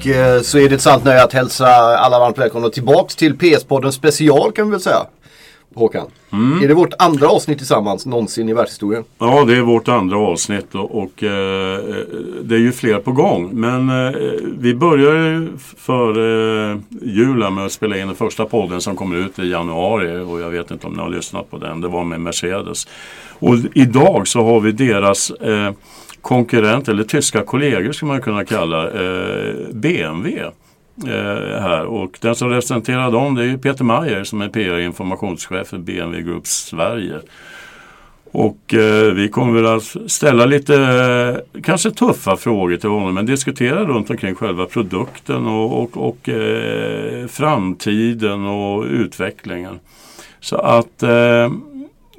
Och eh, så är det ett sant nöje att hälsa alla varmt välkomna tillbaks till PS-podden special kan vi väl säga. Håkan. Är det vårt andra avsnitt tillsammans någonsin i världshistorien? Ja, det är vårt andra avsnitt och, och eh, det är ju fler på gång. Men eh, vi började för eh, julen med att spela in den första podden som kommer ut i januari och jag vet inte om ni har lyssnat på den. Det var med Mercedes. Och idag så har vi deras eh, konkurrent eller tyska kollegor skulle man kunna kalla eh, BMW eh, här och den som representerar dem det är Peter Mayer som är PR informationschef för BMW Group Sverige. Och eh, vi kommer väl att ställa lite eh, kanske tuffa frågor till honom men diskutera runt omkring själva produkten och, och, och eh, framtiden och utvecklingen. Så att eh,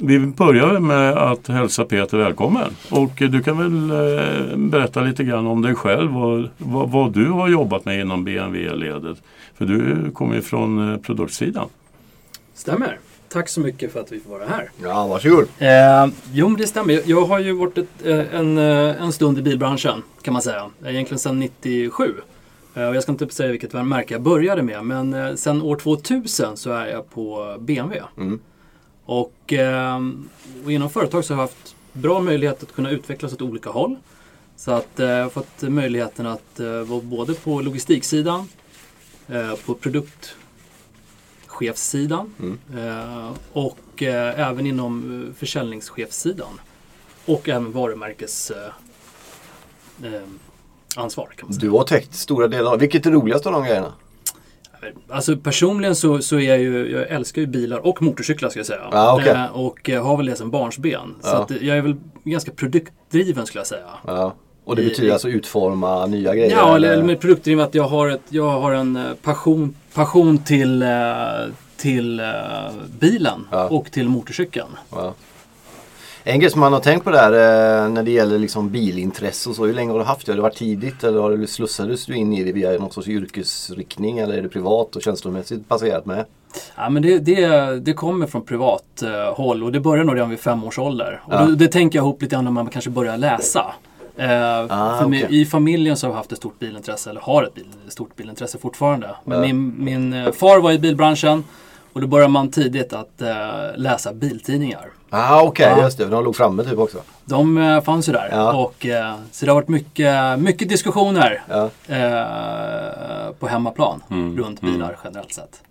vi börjar med att hälsa Peter välkommen. Och du kan väl eh, berätta lite grann om dig själv och vad, vad du har jobbat med inom BMW-ledet. För du kommer ju från eh, produktsidan. Stämmer. Tack så mycket för att vi får vara här. Ja, varsågod. Eh, jo, men det stämmer. Jag- har ju varit ett, eh, en, en stund i bilbranschen, kan man säga. Egentligen sedan 97. Eh, och jag ska inte säga vilket märke jag började med, men eh, sedan år 2000 så är jag på BMW. Mm. Och, eh, och inom företag så har jag haft bra möjlighet att kunna utvecklas åt olika håll. Så att eh, jag har fått möjligheten att eh, vara både på logistiksidan, eh, på produktchefssidan Mm. och även inom försäljningschefssidan. Och även varumärkes eh, eh, ansvar kan man säga. Du har täckt stora delar av Vilket är roligast av de grejerna? Alltså personligen så, så är jag ju, jag älskar ju bilar och motorcyklar ska jag säga. Ja, okej. eh, och eh, har väl det som barnsben. Så Ja. att jag är väl ganska produktdriven skulle jag säga. Ja. Och det betyder i- alltså utforma nya grejer? Ja, eller, eller med produktdriven att jag har, ett, jag har en eh, passion, passion till, eh, till eh, bilen och till motorcykeln. En grej som man har tänkt på där eh, när det gäller liksom bilintresse och så. Hur länge har du haft det? Har det varit tidigt eller har du slussades du in i det via någon sorts yrkesriktning eller är det privat och känslomässigt baserat med? Ja, men det, det, det kommer från privat eh, håll och det börjar nog redan vid fem års ålder. Och Ja. det, det tänker jag ihop lite grann när man kanske börjar läsa. Eh, Ah, okej. I familjen så har vi haft ett stort bilintresse, eller har ett bil, stort bilintresse fortfarande. Men Ja. min, min eh, far var i bilbranschen och då börjar man tidigt att eh, läsa biltidningar. Ah, Okej, Ja. just det. De låg framme typ också. De eh, fanns ju där. Ja. Och, eh, så det har varit mycket, mycket diskussioner Ja. eh, på hemmaplan Mm, runt bilar generellt sett.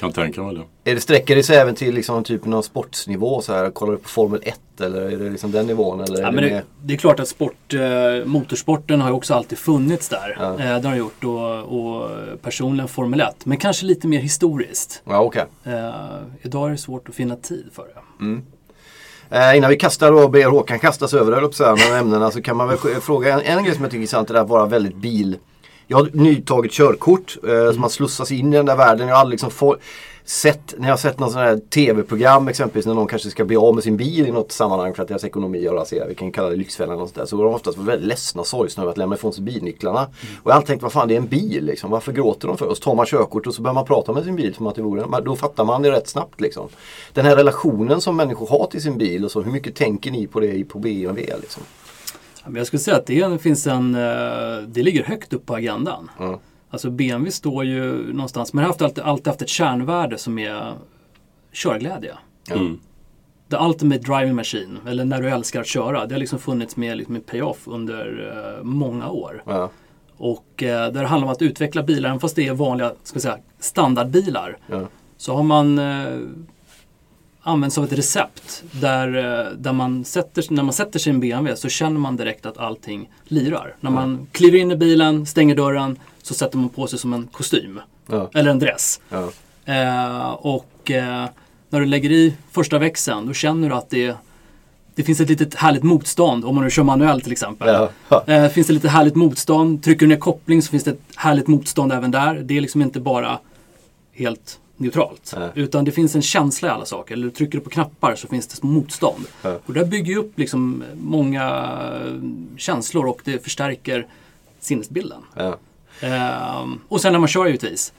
Kan tänka mig det. Är det sträcker det sig även till liksom typ någon sportsnivå? Så här, kollar du på Formel 1 eller är det liksom den nivån? Eller är Ja, det men mer... det, det är klart att sport, eh, motorsporten har ju också alltid funnits där. Ja. Eh, det har den gjort och, och personligen Formel 1. Men kanske lite mer historiskt. Ja, okej. Eh, idag är det svårt att finna tid för det. Eh, innan vi kastar och ber Håkan kasta sig över det, de här ämnena så kan man väl fråga en, en grej som jag tycker är intressant. Det där att vara väldigt bil... Jag har nytaget körkort eh, så man slussas in i den där världen. Jag har liksom få, sett, när jag har sett någon sån här tv-program exempelvis när någon kanske ska bli av med sin bil i något sammanhang för att deras ekonomi har raserat. Vi kan kalla det Lyxfällan eller sånt där. Så går de oftast väldigt ledsna och sorgsna över att lämna ifrån sig bilnycklarna. Och jag har alltid tänkt, vad fan det är en bil liksom. Varför gråter de för? Och så tar man körkort och så börjar man prata med sin bil som att det vore en. Då fattar man det rätt snabbt liksom. Den här relationen som människor har till sin bil och så. Hur mycket tänker ni på det i- på BMW liksom? Jag skulle säga att det finns en, eh, det ligger högt upp på agendan. Ja. Alltså BMW står ju någonstans, men har haft alltid, alltid haft ett kärnvärde som är körglädje. Mm. The ultimate driving machine, eller när du älskar att köra. Det har liksom funnits med liksom en payoff under eh, många år. Ja. Och eh, där det handlar om att utveckla bilar, även fast det är vanliga ska säga, standardbilar. Ja. Så har man eh, använt sig av ett recept där, eh, där man sätter, när man sätter sig i en BMW så känner man direkt att allting lirar. När man kliver in i bilen, stänger dörren, så sätter man på sig som en kostym. Ja. Eller en dress. Ja. Eh, och eh, när du lägger i första växeln då känner du att det, det finns ett litet härligt motstånd om man nu kör manuellt till exempel. Ja. Eh, finns det lite härligt motstånd. Trycker du ner koppling så finns det ett härligt motstånd även där. Det är liksom inte bara helt neutralt. Nej. Utan det finns en känsla i alla saker. Eller trycker du på knappar så finns det motstånd. Ja. Och det bygger ju upp liksom många känslor och det förstärker sinnesbilden. Ja. Ehm, och sen när man kör givetvis.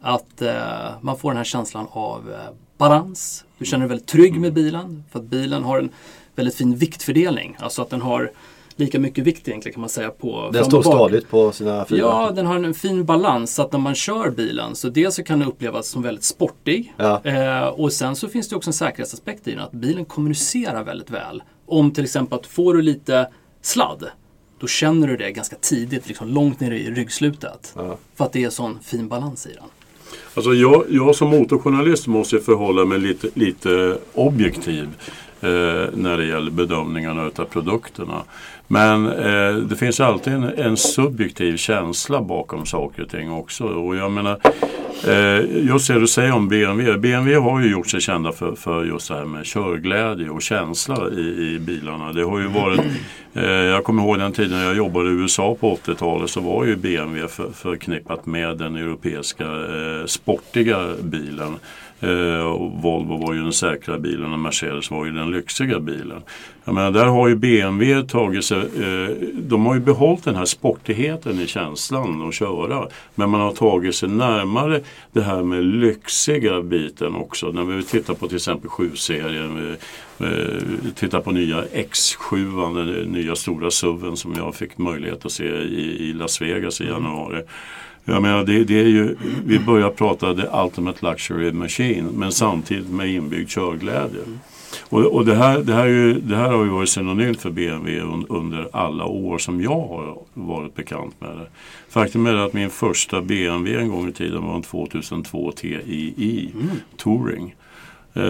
Att eh, man får den här känslan av eh, balans. Du känner dig väldigt trygg med bilen. För att bilen har en väldigt fin viktfördelning. Alltså att den har lika mycket vikt egentligen kan man säga på Den står stadigt på sina fyra. Ja, den har en fin balans så att när man kör bilen så dels så kan den upplevas som väldigt sportig. Ja. Eh, och sen så finns det också en säkerhetsaspekt i den att bilen kommunicerar väldigt väl. Om till exempel att får du lite sladd då känner du det ganska tidigt, liksom långt ner i ryggslutet. Ja. För att det är sån fin balans i den. Alltså jag, jag som motorjournalist måste förhålla mig lite, lite objektiv eh, när det gäller bedömningarna av produkterna. Men eh, det finns alltid en, en subjektiv känsla bakom saker och ting också. Och jag menar, eh, just det du säger om BMW. BMW har ju gjort sig kända för, för just det här med körglädje och känsla i, i bilarna. Det har ju varit, eh, jag kommer ihåg den tiden jag jobbade i USA på 80-talet så var ju BMW för, förknippat med den europeiska eh, sportiga bilen. Eh, och Volvo var ju den säkra bilen och Mercedes var ju den lyxiga bilen. Jag menar, där har ju BMW tagit sig, eh, de har ju behållit den här sportigheten i känslan att köra. Men man har tagit sig närmare det här med lyxiga biten också. När vi tittar på till exempel 7-serien, eh, tittar på nya X7, den nya stora SUVen som jag fick möjlighet att se i, i Las Vegas i januari. Jag menar, det, det är ju, vi börjar prata the ultimate luxury machine men samtidigt med inbyggd körglädje. Och, och det, här, det, här är ju, det här har ju varit synonymt för BMW un, under alla år som jag har varit bekant med det. Faktum är att min första BMW en gång i tiden var en 2002 TII Touring. Eh,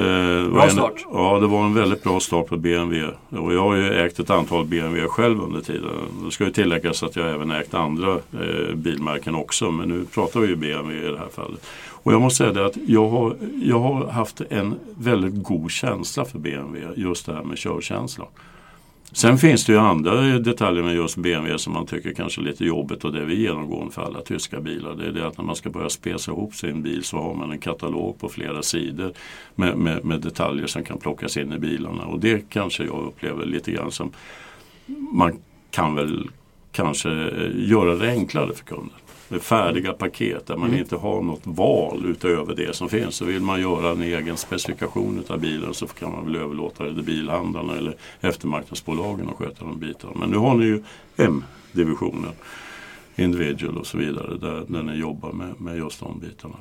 var en- start. Ja, det var en väldigt bra start på BMW. Och jag har ju ägt ett antal BMW själv under tiden. Det ska ju tilläggas att jag även ägt andra eh, bilmärken också. Men nu pratar vi ju BMW i det här fallet. Och jag måste säga det att jag har, jag har haft en väldigt god känsla för BMW. Just det här med körkänsla. Sen finns det ju andra detaljer med just BMW som man tycker kanske är lite jobbigt och det är vi genomgående för alla tyska bilar. Det är det att när man ska börja spesa ihop sin bil så har man en katalog på flera sidor med, med, med detaljer som kan plockas in i bilarna. Och det kanske jag upplever lite grann som man kan väl kanske göra det enklare för kunden. Med färdiga paket där man inte har något val utöver det som finns. Så vill man göra en egen specifikation utav bilen så kan man väl överlåta det till bilhandlarna eller eftermarknadsbolagen och sköta de bitarna. Men nu har ni ju M-divisionen, Individual och så vidare där, där ni jobbar med, med just de bitarna.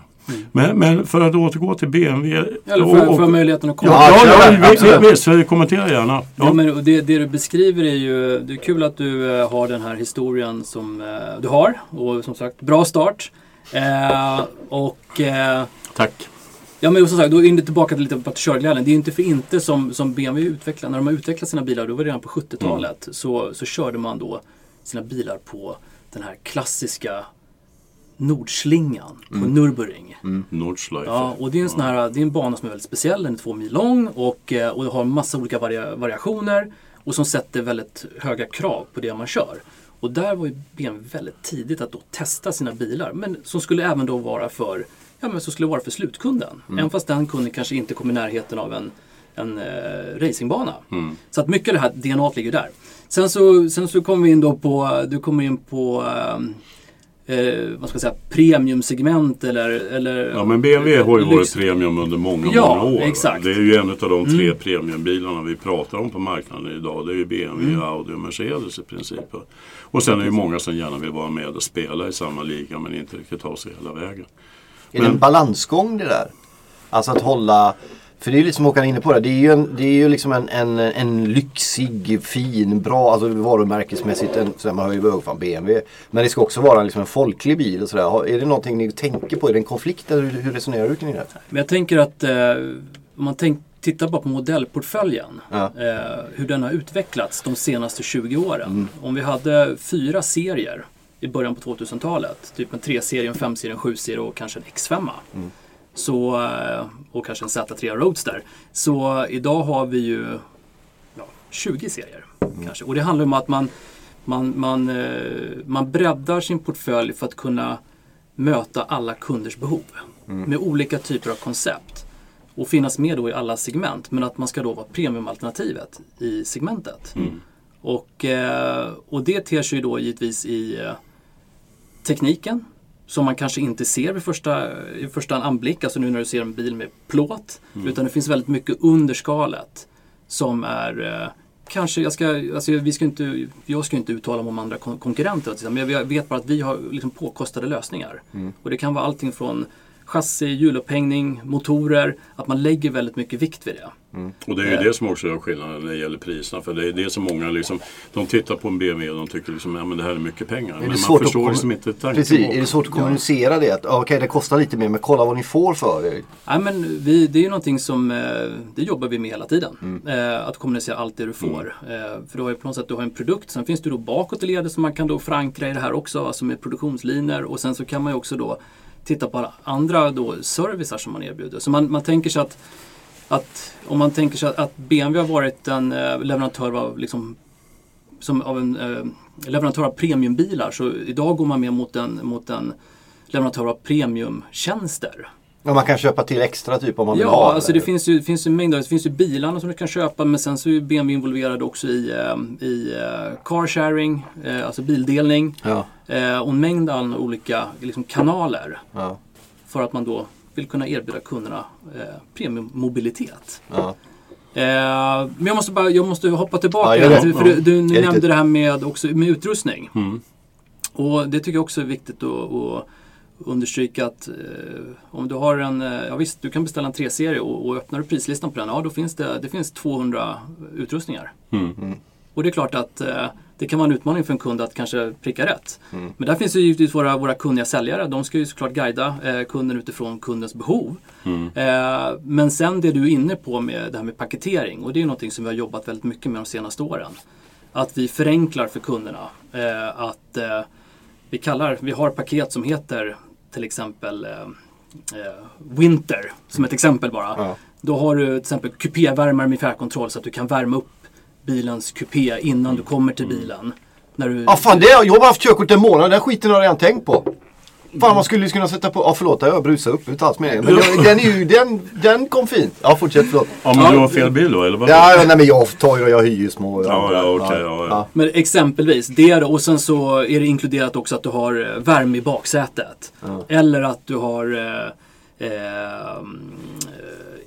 Men, men för att återgå till BMW. Eller jag, och- jag möjligheten att komma? Ja, Ja, ja, vi- absolut. vi- visst, vi kommenterar gärna. Ja. Ja. men och det, det du beskriver är ju, det är kul att du eh, har den här historien som eh, du har. Och som sagt, bra start. Eh, och eh, Tack. ja, men som sagt, då är det tillbaka till lite på körglädjen. Det är ju inte för inte som, som BMW utvecklar, när de har utvecklat sina bilar, då var det redan på 70-talet, så, så körde man då sina bilar på den här klassiska Nordslingan på Nürburgring. Nordschleife. Ja, och det är en, sån här, det är en bana som är väldigt speciell. Den är två mil lång och, eh, och har massa olika varia, variationer och som sätter väldigt höga krav på det man kör. Och där var ju BMW väldigt tidigt att då testa sina bilar. Men som skulle även då vara för, ja, men som skulle vara för slutkunden. Även fast den kunden kanske inte kom i närheten av en, en eh, racingbana. Så att mycket av det här DNA ligger där. Sen så, sen så kommer vi in då på, du kommer in på ehm, eh, vad ska jag säga, premiumsegment eller, eller Ja men BMW har ju lyx- varit premium under många, Ja, många år. exakt. Mm. Det är ju en av de tre premiumbilarna vi pratar om på marknaden idag. Det är ju BMW, Mm. Audi och Mercedes i princip. Och sen är det ju många som gärna vill vara med och spela i samma liga men inte riktigt ta sig hela vägen. Är det en balansgång det där? Alltså att hålla för det är ju lite som Håkan är inne på det. Det är ju, en, det är ju liksom en, en, en lyxig, fin, bra, alltså varumärkesmässigt. En, så här, man hör ju fan BMW. Men det ska också vara liksom en folklig bil och sådär. Har- Är det någonting ni tänker på? Är det en konflikt eller hur, resonerar du kring det? Men jag tänker att eh, man tänk, tittar bara på modellportföljen. Ja. Eh, hur den har utvecklats de senaste 20 åren. Om vi hade fyra serier i början på 2000-talet. Typ en 3-serie, en 5-serie, en 7-serie och kanske en X5. Så, eh, och kanske en Z3 Roadster. Så idag har vi ju ja, 20 serier. Kanske. Och det handlar om att man, man, man, eh, man breddar sin portfölj för att kunna möta alla kunders behov. Med olika typer av koncept. Och finnas med då i alla segment. Men att man ska då vara premiumalternativet i segmentet. Och, eh, och det ter sig då givetvis i tekniken. Som man kanske inte ser vid första, i första anblick. Alltså nu när du ser en bil med plåt. Utan det finns väldigt mycket under skalet. Som är eh, kanske, jag ska, alltså vi ska inte, jag ska inte uttala mig om andra kon konkurrenter, men jag vet bara att vi har liksom påkostade lösningar. Mm. Och det kan vara allting från chassi, hjulupphängning, motorer, att man lägger väldigt mycket vikt vid det. Och det är ju det som också gör skillnaden när det gäller priserna. För det är det som många liksom, de tittar på en BMW och de tycker liksom, ja men det här är mycket pengar. Men det man förstår liksom inte tanken Precis, är det svårt att kommunicera det? Att, ja, Okej, det kostar lite mer men kolla vad ni får för det. Nej, men vi, det är ju någonting som eh, det jobbar vi med hela tiden. Mm. Eh, att kommunicera allt det du får. Eh, för du har ju på något sätt du har en produkt, sen finns det då bakåt i ledet som man kan då förankra i det här också, alltså med produktionslinjer. Och sen så kan man ju också då titta på andra då servicer som man erbjuder. Så man, man tänker sig att, att om man tänker sig att, att BMW har varit en eh, leverantör av liksom som av en eh, leverantör av premiumbilar så idag går man mer mot en, mot en leverantör av premiumtjänster. Ja, man kan köpa till extra typ om man vill Ja, ha alltså det finns ju, finns ju mängder. Det finns ju bilarna som du kan köpa men sen så är BMW involverad också i, eh, i eh, car sharing, eh, alltså bildelning Ja, och en mängd andra olika liksom, kanaler ja, för att man då vill kunna erbjuda kunderna premiummobilitet. ja. Men jag måste, bara, jag måste hoppa tillbaka. Ja, det. för du, du nämnde det här med, också, med utrustning. Mm. Och det tycker jag också är viktigt att understryka att eh, om du har en, eh, ja visst du kan beställa en 3-serie och, och öppnar du prislistan på den, ja då finns det, det finns 200 utrustningar. Mm. Och det är klart att eh, det kan vara en utmaning för en kund att kanske pricka rätt. Mm. Men där finns ju givetvis våra, våra kunniga säljare. De ska ju såklart guida eh, kunden utifrån kundens behov. Mm. Eh, men sen det du är inne på med det här med paketering och det är någonting som vi har jobbat väldigt mycket med de senaste åren. Att vi förenklar för kunderna. Eh, att eh, vi kallar, vi har paket som heter till exempel eh, eh, Winter, som ett exempel bara. Ja. Då har du till exempel kupévärmare med fjärrkontroll så att du kan värma upp bilens kupé innan du kommer till bilen. När du, Ja, fan det, jag har haft körkort en månad. Den skiten har jag redan tänkt på. Fan man skulle ju kunna sätta på, ja förlåt jag brusar upp, inte alls meningen. Men jag, den, är ju, den, den kom fint. Ja fortsätt, förlåt. Ja men Ja, du har fel bil då eller? Vad? Ja, ja, nej men jag tar ju, jag hyr ju små. Ja, ja, okej, ja, ja. Men exempelvis det då, och sen så är det inkluderat också att du har eh, värme i baksätet. Eller att du har eh, eh,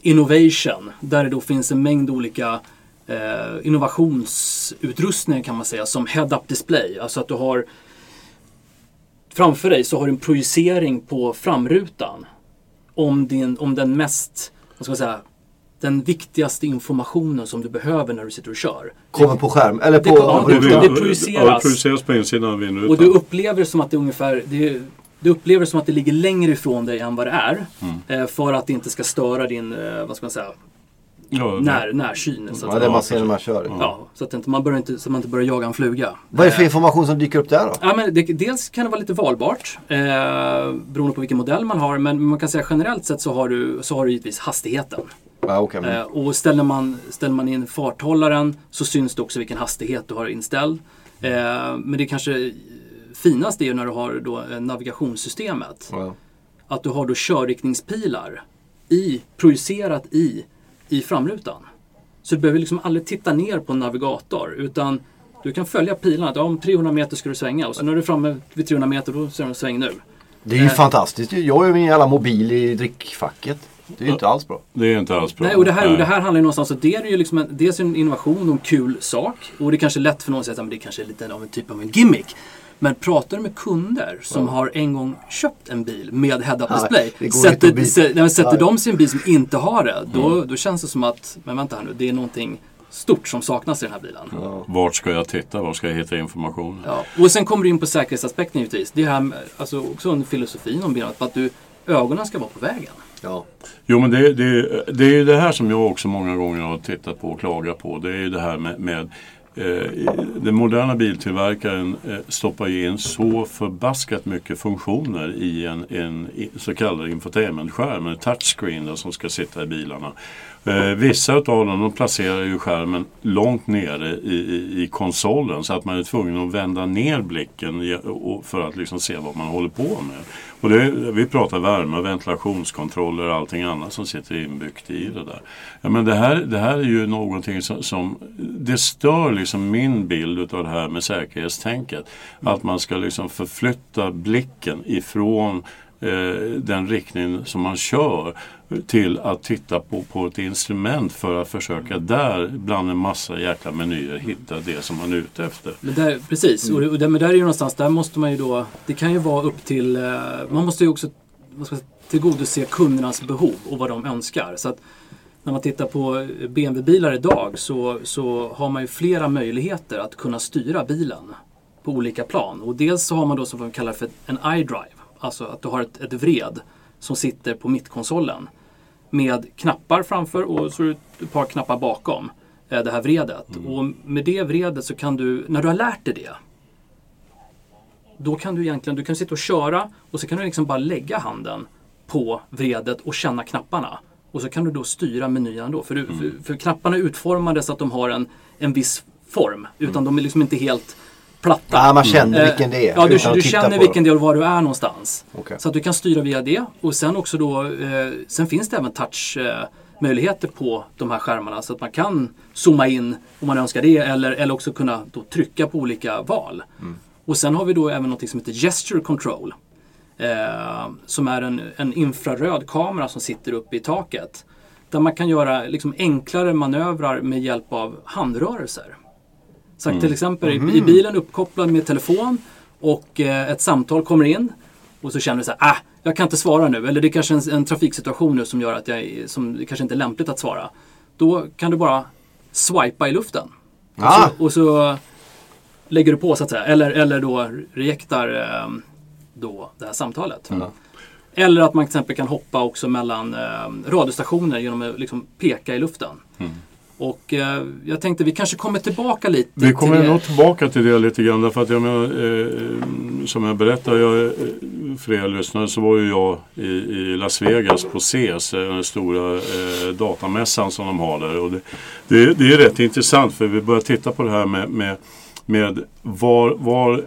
innovation, där det då finns en mängd olika eh, innovationsutrustningar kan man säga, som head-up display. Alltså att du har framför dig så har du en projicering på framrutan om, din, om den mest, vad ska man säga, den viktigaste informationen som du behöver när du sitter och kör. Kommer på skärm, eller på... Det- ja, på det- rutan. det projiceras. Ja, det projiceras på insidan av vindrutan. Och du upplever som att det är ungefär det, du upplever som att det ligger längre ifrån dig än vad det är. Eh, för att det inte ska störa din, eh, vad ska man säga, ja, när, närsyn. Så Ja, att, det ja, man ser när man kör. så att inte, man, börjar inte, så man inte börjar jaga en fluga. Vad är det för Eh, information som dyker upp där då? Ja, men det, dels kan det vara lite valbart eh, beroende på vilken modell man har. Men man kan säga generellt sett så har du, så har du givetvis hastigheten. Ja, okej, men- Eh, och ställer man, ställer man in farthållaren så syns det också vilken hastighet du har inställd. Eh, men det kanske finaste är ju när du har då eh, navigationssystemet. ja. Att du har då körriktningspilar i, projicerat i, i framrutan. Så du behöver liksom aldrig titta ner på en navigator utan du kan följa pilarna. Ja, om 300 meter ska du svänga och så när du är framme vid 300 meter då säger de sväng nu. Det är ju Eh. fantastiskt. Jag har ju min jävla mobil i drickfacket. Det är ju inte alls bra. Det är inte alls bra. Nej, och det här, och det här handlar ju någonstans om att det är ju liksom en, dels en innovation och en kul sak. Och det är kanske är lätt för någon att säga att det kanske är lite av en typ av en gimmick. Men pratar du med kunder som har en gång köpt en bil med head-up Ja, display. sätter sä, nej, men sätter Ja. de sig i en bil som inte har det, då, då känns det som att, men vänta här nu, det är någonting stort som saknas i den här bilen. Vart ska jag titta? Var ska jag hitta informationen? Ja. Och sen kommer du in på säkerhetsaspekten givetvis. Det är här, med- alltså också en filosofin om bilen, att du, ögonen ska vara på vägen. Ja. Jo men det, det, det är ju det här som jag också många gånger har tittat på och klagat på. Det är ju det här med, med Eh, den moderna biltillverkaren eh, stoppar ju in så förbaskat mycket funktioner i en, en så kallad infotainmentskärm, en touchscreen som ska sitta i bilarna. Eh, vissa av dem de placerar ju skärmen långt nere i, i, i konsolen så att man är tvungen att vända ner blicken i- och- för att liksom se vad man håller på med. Och det, vi pratar värme, ventilationskontroller och allting annat som sitter inbyggt i det där. Ja, men det, här, det här är ju någonting som, som det stör liksom min bild av det här med säkerhetstänket. Att man ska liksom förflytta blicken ifrån eh, den riktning som man kör till att titta på, på ett instrument för att försöka där bland en massa jäkla menyer hitta det som man är ute efter. Men där, precis, och, det, och det, men där är ju någonstans, där måste man ju då, det kan ju vara upp till, eh, man måste ju också vad ska tillgodose kundernas behov och vad de önskar. Så att när man tittar på BMW-bilar idag så, så har man ju flera möjligheter att kunna styra bilen på olika plan. Och dels så har man då som man kallar för en iDrive, alltså att du har ett, ett vred som sitter på mittkonsolen med knappar framför och så är det ett par knappar bakom eh, det här vredet. Och med det vredet så kan du, när du har lärt dig det, då kan du egentligen du kan sitta och köra och så kan du liksom bara lägga handen på vredet och känna knapparna. Och så kan du då styra menyn då. För, du, för, för knapparna är utformade så att de har en, en viss form. Utan de är liksom inte helt platta. Ja, man känner Eh, vilken det är. Ja, du, du känner vilken dem. del var du är någonstans. Okej. Så att du kan styra via det. Och sen också då, eh, sen finns det även touch eh, möjligheter på de här skärmarna så att man kan zooma in om man önskar det eller, eller också kunna då trycka på olika val. Och sen har vi då även något som heter gesture control. Eh, som är en, en infraröd kamera som sitter uppe i taket. Där man kan göra liksom enklare manövrar med hjälp av handrörelser. Så att till exempel i, i bilen uppkopplad med telefon och eh, ett samtal kommer in och så känner du så här, ah, jag kan inte svara nu. Eller det är kanske en, en trafiksituation nu som gör att jag, som det kanske inte är lämpligt att svara. Då kan du bara swipa i luften. Ah. Och, så, och så lägger du på så att säga. Eller, eller då rejektar eh, då det här samtalet. Eller att man till exempel kan hoppa också mellan eh, radiostationer genom att liksom peka i luften. Och eh, jag tänkte vi kanske kommer tillbaka lite Vi kommer till nog tillbaka till det lite grann därför att jag menar, eh, som jag berättade jag, eh, för er lyssnare så var ju jag i, i Las Vegas på CES, eh, den stora eh, datamässan som de har där. Och det, det, det är rätt intressant för vi börjar titta på det här med, med, med var, var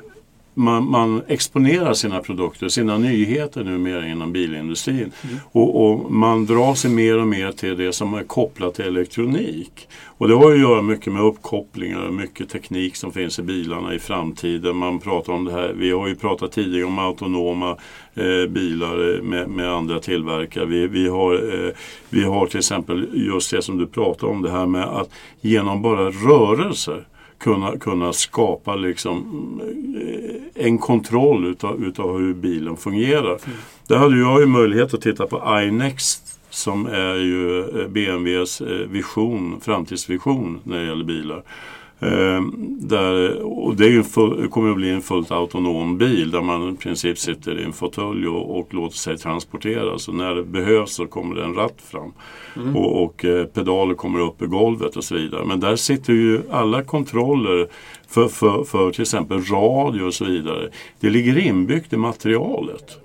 man, man exponerar sina produkter, sina nyheter numera inom bilindustrin. Och, och man drar sig mer och mer till det som är kopplat till elektronik. Och det har att göra mycket med uppkopplingar och mycket teknik som finns i bilarna i framtiden. Man pratar om det här, vi har ju pratat tidigare om autonoma eh, bilar eh, med, med andra tillverkare. Vi, vi, har, eh, vi har till exempel just det som du pratar om, det här med att genom bara rörelser kunna, kunna skapa liksom eh, en kontroll utav, utav hur bilen fungerar. Där hade jag ju möjlighet att titta på iNext som är ju eh, BMWs eh, vision, framtidsvision när det gäller bilar. Eh, där, och det ju full, kommer att bli en fullt autonom bil där man i princip sitter i en fåtölj och, och låter sig transporteras. Och när det behövs så kommer det en ratt fram. Och, och eh, pedaler kommer upp i golvet och så vidare. Men där sitter ju alla kontroller för, för, för till exempel radio och så vidare. Det ligger inbyggt i materialet.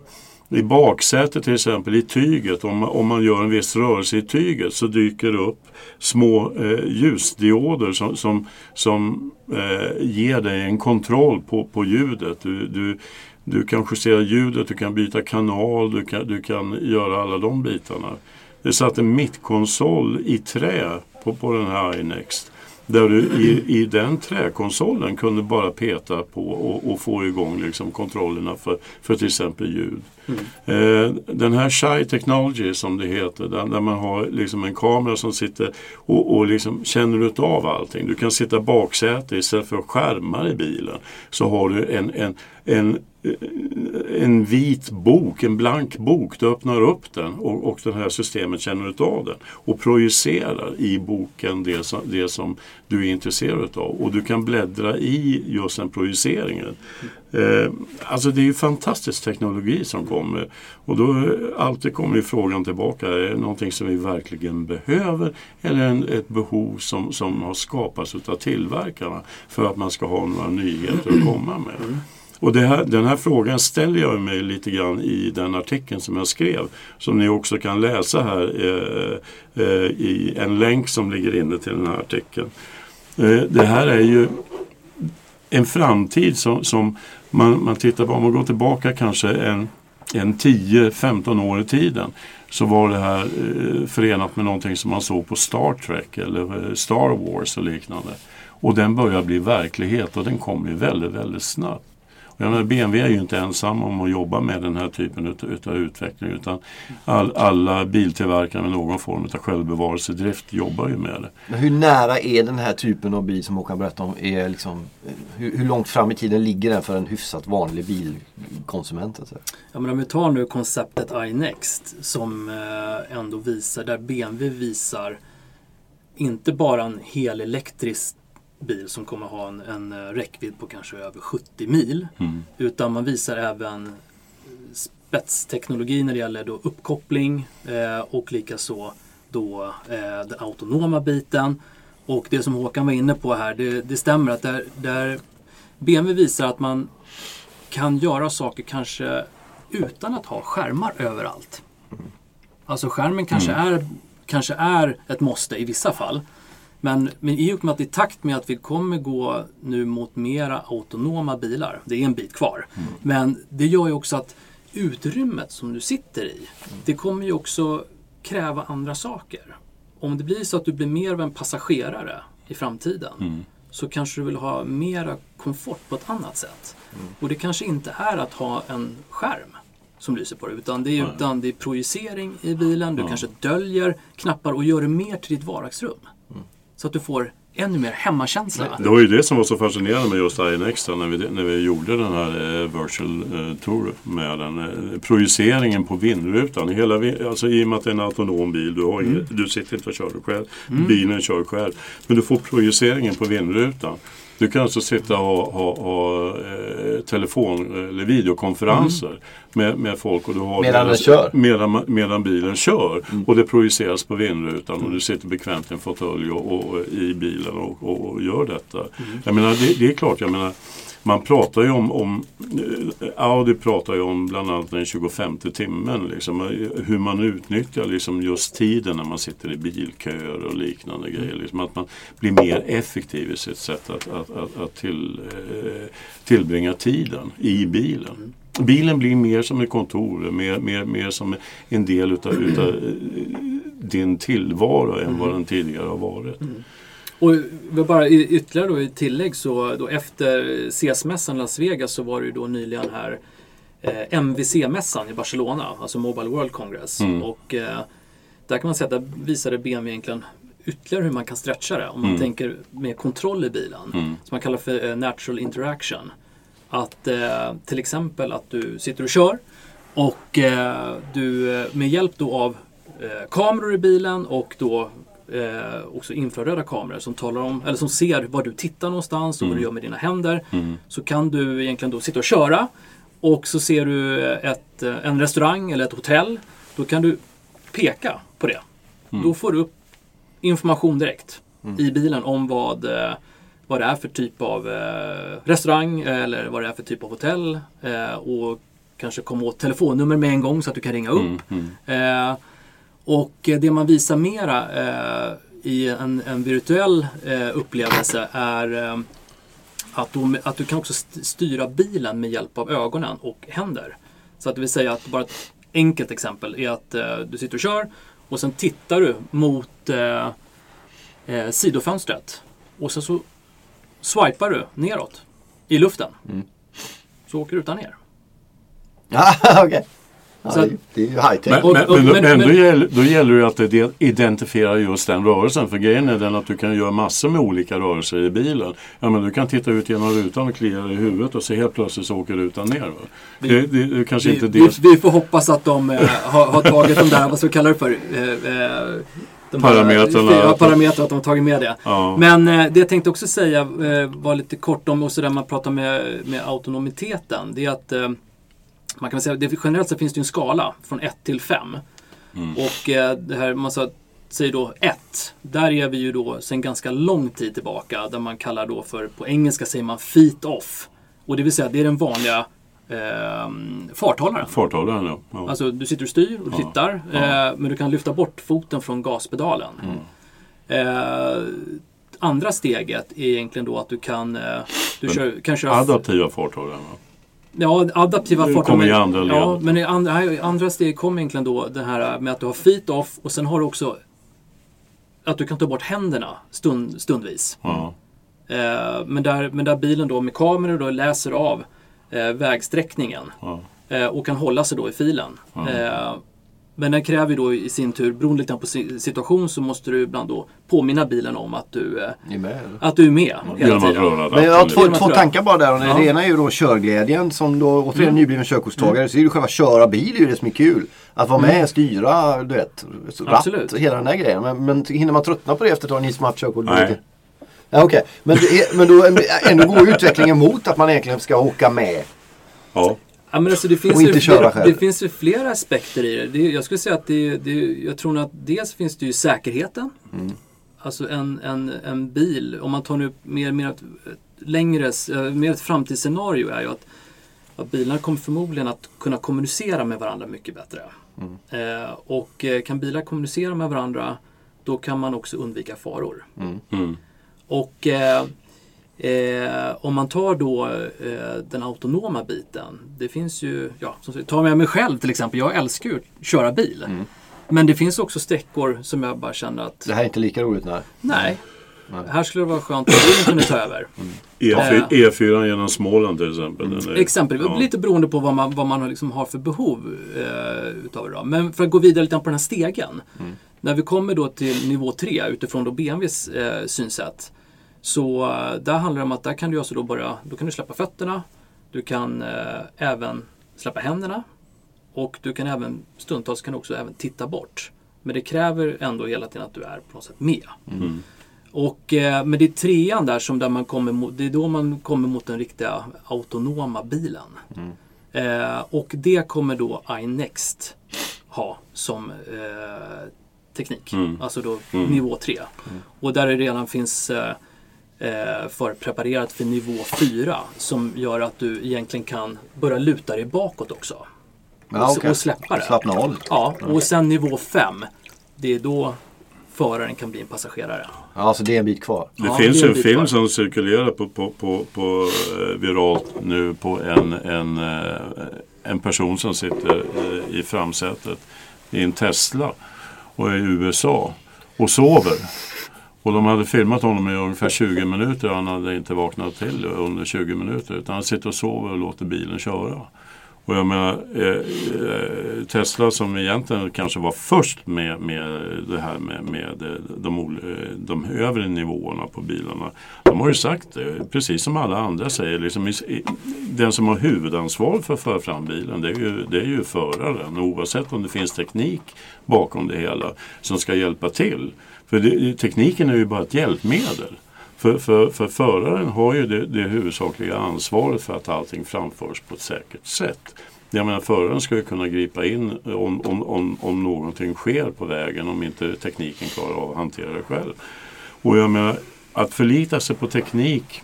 I baksätet till exempel, i tyget, om, om man gör en viss rörelse i tyget så dyker det upp små eh, ljusdioder som, som, som eh, ger dig en kontroll på, på ljudet. Du, du, du kan justera ljudet, du kan byta kanal, du kan, du kan göra alla de bitarna. Det satt en mittkonsol i trä på, på den här iNext. Där du i, i den träkonsolen kunde bara peta på och, och få igång liksom kontrollerna för, för till exempel ljud. Eh, den här Shy Technology som det heter, där, där man har liksom en kamera som sitter och, och liksom känner utav allting. Du kan sitta baksäte istället för skärmar i bilen. Så har du en, en, en en vit bok, en blank bok. Du öppnar upp den och, och det här systemet känner av den och projicerar i boken det som, det som du är intresserad av. Och du kan bläddra i just den projiceringen. Eh, alltså det är ju fantastisk teknologi som kommer. Och då alltid kommer ju frågan tillbaka, är det någonting som vi verkligen behöver eller en, ett behov som, som har skapats utav tillverkarna för att man ska ha några nyheter att komma med. Mm. Och det här, den här frågan ställer jag mig lite grann i den artikeln som jag skrev. Som ni också kan läsa här eh, eh, i en länk som ligger inne till den här artikeln. Eh, det här är ju en framtid som, som man, man tittar på, om man går tillbaka kanske en, en 10-15 år i tiden så var det här eh, förenat med någonting som man såg på Star Trek eller eh, Star Wars och liknande. Och den börjar bli verklighet och den kommer ju väldigt, väldigt snabbt. Och jag menar, BMW är ju inte ensam om att jobba med den här typen utav, utav utveckling utan all, alla biltillverkare med någon form av självbevarelsedrift jobbar ju med det. Men hur nära är den här typen av bil som Håkan berättade om? Är liksom, hur, hur långt fram i tiden ligger den för en hyfsat vanlig bilkonsument? Alltså? Ja, men om vi tar nu konceptet iNext som eh, ändå visar, där BMW visar inte bara en helelektrisk bil som kommer ha en, en eh, räckvidd på kanske över 70 mil. Mm. Utan man visar även spetsteknologi när det gäller då uppkoppling eh, och likaså då eh, den autonoma biten. Och det som Håkan var inne på här, det, det stämmer att där, där BMW visar att man kan göra saker kanske utan att ha skärmar överallt. Alltså skärmen kanske, är, kanske är ett måste i vissa fall. Men, men i och med att i takt med att vi kommer gå nu mot mera autonoma bilar, det är en bit kvar, men det gör ju också att utrymmet som du sitter i, det kommer ju också kräva andra saker. Om det blir så att du blir mer av en passagerare i framtiden så kanske du vill ha mera komfort på ett annat sätt. Och det kanske inte är att ha en skärm som lyser på dig utan det är, utan det är projicering i bilen, du kanske döljer knappar och gör det mer till ditt vardagsrum. Så att du får ännu mer hemmakänsla. Det var ju det som var så fascinerande med just iNext när vi, när vi gjorde den här eh, virtual eh, tour med den. Eh, projiceringen på vindrutan. Hela, alltså, I och med att det är en autonom bil, du, har inget, du sitter inte och kör själv. Bilen kör själv. Men du får projiceringen på vindrutan. Du kan alltså sitta och ha, ha eh, telefon eller videokonferenser med, med folk. Och du har Medan deras- kör. Medan, medan bilen kör. Och det projiceras på vindrutan och du sitter bekvämt i en fåtölj och, och, i bilen och, och, och gör detta. Jag menar, det, det är klart, jag menar, man pratar ju om, om Audi pratar ju om bland annat den 25 timmen. Liksom, hur man utnyttjar liksom just tiden när man sitter i bilköer och liknande grejer. Liksom, att man blir mer effektiv i sitt sätt att, att, att, att till, eh, tillbringa tiden i bilen. Bilen blir mer som ett kontor, mer, mer, mer som en del utav, utav eh, din tillvaro än vad den tidigare har varit. Och bara ytterligare då i tillägg så då efter CS-mässan Las Vegas så var det ju då nyligen här eh, MVC-mässan i Barcelona, alltså Mobile World Congress. Mm. Och eh, där kan man säga att där visade BMW egentligen ytterligare hur man kan stretcha det om man Mm. tänker med kontroll i bilen. Mm. Som man kallar för eh, natural interaction. Att eh, till exempel att du sitter och kör och eh, du eh, med hjälp då av kameror i bilen och då eh, också infraröda kameror som talar om, eller som ser var du tittar någonstans och vad du gör med dina händer. Mm. Så kan du egentligen då sitta och köra och så ser du ett, eh, en restaurang eller ett hotell. Då kan du peka på det. Då får du upp information direkt i bilen om vad, eh, vad det är för typ av eh, restaurang eller vad det är för typ av hotell. Eh, och kanske komma åt telefonnummer med en gång så att du kan ringa upp. Mm. Mm. Eh, och eh, det man visar mera eh, i en, en virtuell eh, upplevelse är eh, att, du, att du kan också st- styra bilen med hjälp av ögonen och händer. Så att det vill säga att bara ett enkelt exempel är att eh, du sitter och kör och sen tittar du mot eh, sidofönstret och sen så swipar du neråt i luften. Så åker rutan ner. Ja, okej. Så det, är ju high tech. Men, men, men, men- men, då, gäller, då gäller det att det identifiera just den rörelsen. För grejen är den att du kan göra massor med olika rörelser i bilen. Ja, men du kan titta ut genom rutan och klia i huvudet och så helt plötsligt så åker rutan ner. Va? Vi- Det, det, det kanske Vi, inte vi, det. vi får hoppas att de eh, har, har tagit de där, vad ska vi kalla det för? Eh, de Parametrarna. Ja, parametrar, att de har tagit med det. Ja. Men eh, det jag tänkte också säga eh, var lite kort om, och så där man pratar med, med autonomiteten. Det är att eh, man kan säga, det, generellt så finns det en skala från 1 till 5. Mm. Och eh, det här, man sa, säger då 1. Där är vi ju då sedan ganska lång tid tillbaka. Där man kallar då för, på engelska säger man feet off. Och det vill säga det är den vanliga eh, farthållaren. Farthållaren ja. ja. Alltså du sitter och styr och Ja. tittar. Ja. Eh, men du kan lyfta bort foten från gaspedalen. Eh, andra steget är egentligen då att du kan, eh, du kör, kan köra... Adaptiva farthållaren. va? Ja, adaptiva farthållare. kommer i andra led. Ja, men i andra, i andra steg kommer egentligen då det här med att du har feet off och sen har du också att du kan ta bort händerna stund, stundvis. Ja. Eh, men, där, men där bilen då med kameror då läser av eh, vägsträckningen Ja. eh, och kan hålla sig då i filen. Ja. Men den kräver ju då i sin tur, beroende lite på si- situation, så måste du ibland då påminna bilen om att du, eh, är med, att du är med hela tiden. Men jag har två, två tankar bara där. Och Ja. Mm. Det ena är ju då körglädjen som då återigen nybliven körkortstagare. Så är det ju själva köra bil är ju det som är kul. Att vara med, styra, du vet, ratt, Mm. Absolut. hela den där grejen. Men, men hinner man tröttna på det efter ett tag, ni som har haft körkort? Nej. Ja, Okej, men, det är- men då ändå går utvecklingen mot att man egentligen ska åka med. Ja. Ja, men alltså det, finns Och inte ju, köra det, själv. det finns ju flera aspekter i det. det jag skulle säga att det, det, jag tror att dels finns det ju säkerheten. Mm. Alltså en, en, en bil, om man tar nu mer, mer ett, längre, eh, mer ett framtidsscenario är ju att, att bilarna kommer förmodligen att kunna kommunicera med varandra mycket bättre. Mm. Eh, och eh, kan bilar kommunicera med varandra då kan man också undvika faror. Mm. Och eh, eh, om man tar då eh, den autonoma biten. Det finns ju, ja, som sagt, ta med mig själv till exempel. Jag älskar ju att köra bil. Men det finns också sträckor som jag bara känner att Det här är inte lika roligt. Nej. nej, här skulle det vara skönt om bilen kunde ta över. E4, E4 genom Småland till exempel. Är- Exempelvis, ja. lite beroende på vad man, vad man liksom har för behov eh, utav det. Då. Men för att gå vidare lite på den här stegen. När vi kommer då till nivå 3 utifrån då BMWs eh, synsätt. Så eh, där handlar det om att där kan du alltså då börja, då kan du släppa fötterna. Du kan eh, även släppa händerna. Och du kan även, stundtals kan du också även titta bort. Men det kräver ändå hela tiden att du är på något sätt med. Mm. Och, eh, men det är trean där som där man kommer mot, det är då man kommer mot den riktiga autonoma bilen. Eh, och det kommer då iNext ha som eh, teknik. Mm. Alltså då nivå 3. Och där det redan finns eh, förpreparerat för nivå 4 som gör att du egentligen kan börja luta dig bakåt också. Ja, och, okej. och släppa det. Slappna av. Ja, och sen nivå 5. Det är då föraren kan bli en passagerare. Ja, så det är en bit kvar. Det Ja, finns det en en film kvar. som cirkulerar på, på, på, på eh, viralt nu på en, en, eh, en person som sitter i framsätet i en Tesla och är i USA och sover. Och de hade filmat honom i ungefär 20 minuter och han hade inte vaknat till under 20 minuter utan han sitter och sover och låter bilen köra. Och jag menar, eh, eh Tesla som egentligen kanske var först med, med det här med, med eh, de, eh, de övre nivåerna på bilarna. De har ju sagt det, precis som alla andra säger. Liksom, den som har huvudansvar för att föra fram bilen det är, ju, det är ju föraren. Oavsett om det finns teknik bakom det hela som ska hjälpa till. För det, tekniken är ju bara ett hjälpmedel. För, för, för föraren har ju det, det huvudsakliga ansvaret för att allting framförs på ett säkert sätt. Jag menar föraren ska ju kunna gripa in om, om, om, om någonting sker på vägen om inte tekniken klarar av att hantera det själv. Och jag menar att förlita sig på teknik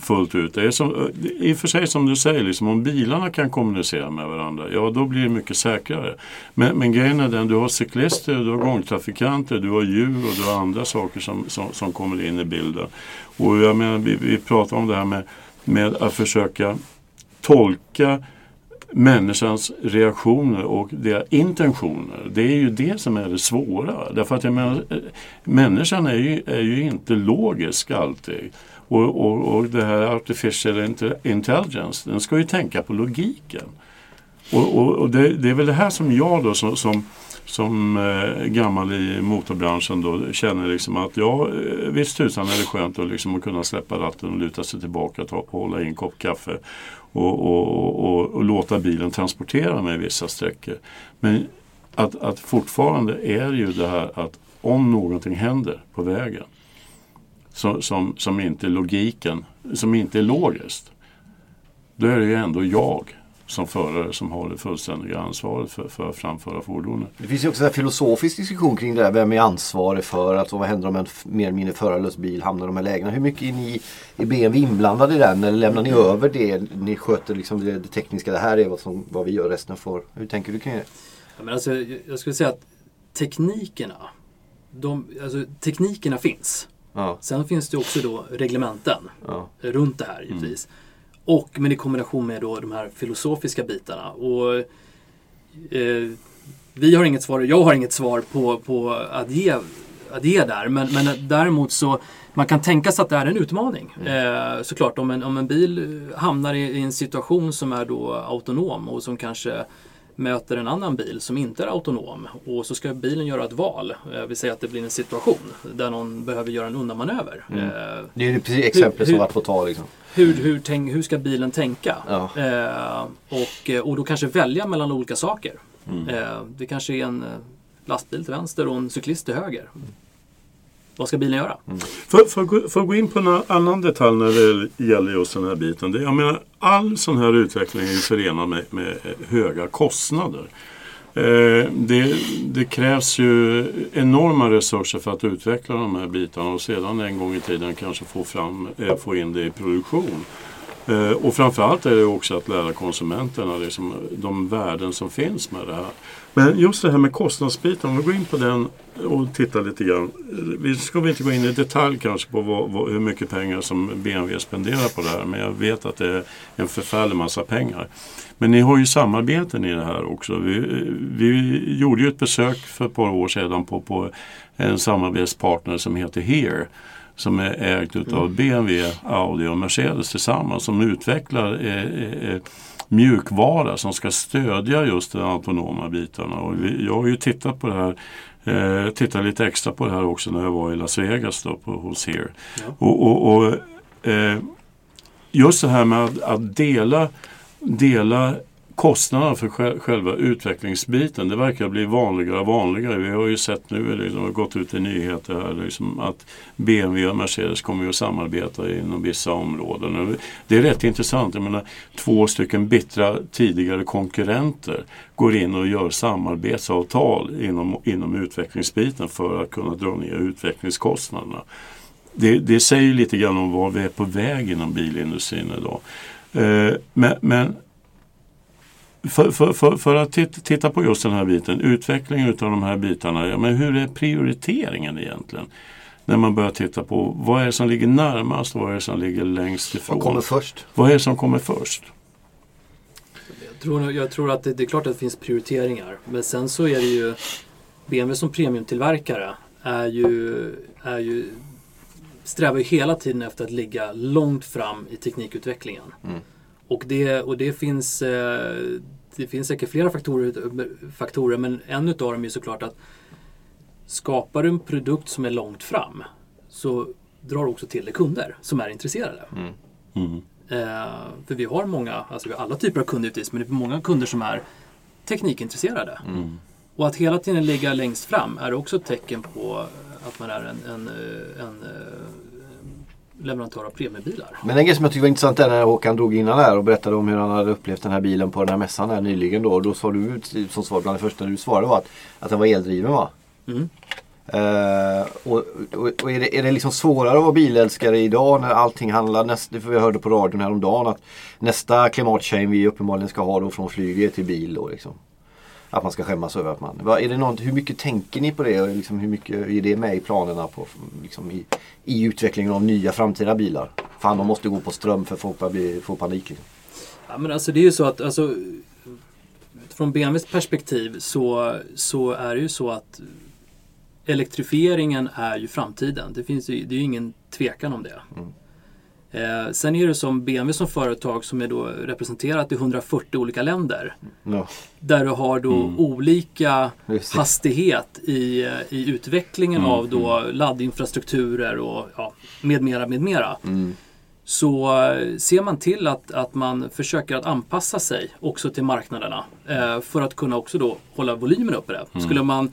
fullt ut. Det är som, eh, I och för sig som du säger, liksom, om bilarna kan kommunicera med varandra, ja då blir det mycket säkrare. Men, men grejen är den, du har cyklister, du har gångtrafikanter, du har djur och du har andra saker som, som, som kommer in i bilden. Och jag menar, vi, vi pratar om det här med, med att försöka tolka människans reaktioner och deras intentioner. Det är ju det som är det svåra. Därför att jag menar, eh, människan är ju, är ju inte logisk alltid. Och, och, och det här artificial intelligence, den ska ju tänka på logiken. Och, och, och det, det är väl det här som jag då som, som, som eh, gammal i motorbranschen då känner liksom att ja, eh, visst tusan är det skönt att, liksom, att kunna släppa ratten och luta sig tillbaka, ta på, hålla i en kopp kaffe och, och, och, och låta bilen transportera mig vissa sträckor. Men att, att fortfarande är ju det här att om någonting händer på vägen som, som, som inte är logiken, som inte är logiskt. Då är det ju ändå jag som förare som har det fullständiga ansvaret för, för att framföra fordonet. Det finns ju också en filosofisk diskussion kring det där. Vem är ansvarig för att vad händer om en mer eller mindre förarlös bil hamnar i de här lägena? Hur mycket är ni i BMW inblandade i den? Eller lämnar ni över det? Ni sköter liksom det, det tekniska. Det här är vad, som, vad vi gör, resten får. Hur tänker du kring det? Ja, men alltså, jag jag skulle säga att teknikerna, de, alltså, teknikerna finns. Ja, Sen finns det också då reglementen ja. runt det här givetvis. Och men i kombination med då de här filosofiska bitarna. Och, eh, vi har inget svar, jag har inget svar på, på att, ge, att ge där. Men, men däremot så man kan tänka sig att det är en utmaning. Eh, såklart om en, om en bil hamnar i, i en situation som är då autonom och som kanske möter en annan bil som inte är autonom och så ska bilen göra ett val. Eh, vi säger att det blir en situation där någon behöver göra en undanmanöver. Mm. Eh, Det är precis exemplet som varit på tal. Liksom. hur, hur, tänk, hur ska bilen tänka? Ja. Eh, och, och då kanske välja mellan olika saker. Mm. Eh, det kanske är en lastbil till vänster och en cyklist till höger. Vad ska bilen göra? Mm. För, för, gå- för att gå in på en annan detalj när det gäller just den här biten. Det, jag menar, all sån här utveckling är ju förenad med, med höga kostnader. Eh, det, det krävs ju enorma resurser för att utveckla de här bitarna och sedan en gång i tiden kanske få, fram, eh, få in det i produktion. Eh, och framförallt är det också att lära konsumenterna liksom, de värden som finns med det här. Men just det här med kostnadsbiten, om vi går in på den och tittar lite grann. Eh, Vi ska väl inte gå in i detalj kanske på vad, vad, hur mycket pengar som BMW spenderar på det här. Men jag vet att det är en förfärlig massa pengar. Men ni har ju samarbeten i det här också. Vi, vi gjorde ju ett besök för ett par år sedan på, på en samarbetspartner som heter Here som är ägt utav BMW, Audi och Mercedes tillsammans som utvecklar eh, eh, mjukvara som ska stödja just de autonoma bitarna. Och vi, jag har ju tittat på det här Eh, tittade lite extra på det här också när jag var i Las Vegas då, på, hos Here. Ja. Och, och, och, eh, just det här med att, att dela, dela kostnaderna för själva utvecklingsbiten. Det verkar bli vanligare och vanligare. Vi har ju sett nu, det har gått ut i nyheter här, liksom, att BMW och Mercedes kommer att samarbeta inom vissa områden. Det är rätt intressant. Jag menar, två stycken bittra tidigare konkurrenter går in och gör samarbetsavtal inom, inom utvecklingsbiten för att kunna dra ner utvecklingskostnaderna. Det, det säger lite grann om var vi är på väg inom bilindustrin idag. Eh, men, men för, för, för, för att titta, på just den här biten, utveckling utav de här bitarna, ja, men hur är prioriteringen egentligen? När man börjar titta på vad är det som ligger närmast och vad är det som ligger längst ifrån? Vad kommer först? Vad är det som kommer först? Jag tror, jag tror att det, det är klart att det finns prioriteringar. Men sen så är det ju BMW som premiumtillverkare är ju, är ju, strävar ju hela tiden efter att ligga långt fram i teknikutvecklingen. Mm. Och, det, och det finns eh, det finns säkert flera faktorer, faktorer men en utav dem är såklart att skapar du en produkt som är långt fram så drar du också till dig kunder som är intresserade. Mm. Eh, för vi har många, alltså vi har alla typer av kunder givetvis, men det är många kunder som är teknikintresserade. Mm. Och att hela tiden ligga längst fram är också ett tecken på att man är en, en, eh, en, eh, leverantör av premiebilar. Men en grej som jag tyckte var intressant är när Håkan drog innan här och berättade om hur han hade upplevt den här bilen på den här mässan här nyligen då. Och då sa du som svar bland det första du svarade var att, att den var eldriven va? Mm. Eh, och och, och är, det, är det liksom svårare att vara bilälskare idag när allting handlar, näst, för vi hörde på radion häromdagen att nästa klimatchange vi uppenbarligen ska ha då från flyget till bil då liksom. Att man ska skämmas över att man... Vad, är det något, hur mycket tänker ni på det och liksom, hur mycket är det med i planerna på, liksom, i, i utvecklingen av nya framtida bilar? Fan, de måste gå på ström för folk börjar bli, få panik. Liksom. Ja, men alltså det är ju så att alltså, från BMWs perspektiv så, så är det ju så att elektrifieringen är ju framtiden. Det, finns ju, det är ju ingen tvekan om det. Eh, sen är det som BMW som företag som är då representerat i 140 olika länder. Ja, Där du har då olika just det. hastighet i, i utvecklingen Mm, av då laddinfrastrukturer och ja, med mera, med mera. Mm. Så eh, ser man till att, att man försöker att anpassa sig också till marknaderna eh, för att kunna också då hålla volymen uppe. Där. Skulle man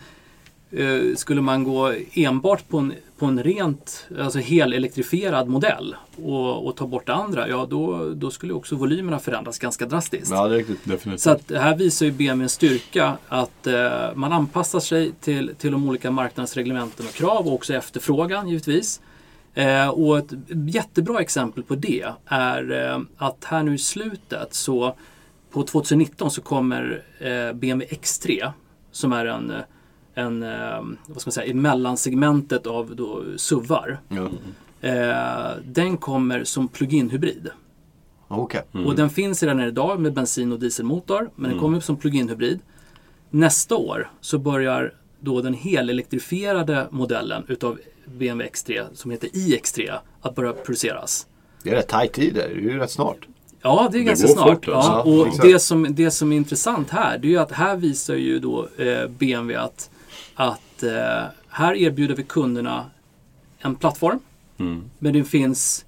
eh, skulle man gå enbart på en, på en rent, alltså helelektrifierad modell och, och ta bort det andra, ja då, då skulle också volymerna förändras ganska drastiskt. Ja, det är riktigt. Definitivt. Så att här visar ju BMW en styrka att eh, man anpassar sig till, till de olika marknadsreglementen och krav och också efterfrågan givetvis. Eh, och ett jättebra exempel på det är eh, att här nu i slutet så på 2019 så kommer eh, BMW X3 som är en, en eh, vad ska man säga, i mellansegmentet av då SUVar. Ja. Eh, den kommer som plug-in hybrid. Okej. Och den finns redan idag med bensin och dieselmotor. Men den kommer som plug-in hybrid. Nästa år så börjar då den helelektrifierade modellen utav BMW X3 som heter iX3 att börja produceras. Det är rätt tajt tid där. Det är ju rätt snart. Ja, det är Det ganska snart. fort, alltså. ja, Ja, och det som, det som är intressant här, det är ju att här visar ju då eh, BMW att, att eh, här erbjuder vi kunderna en plattform. Mm. Men det finns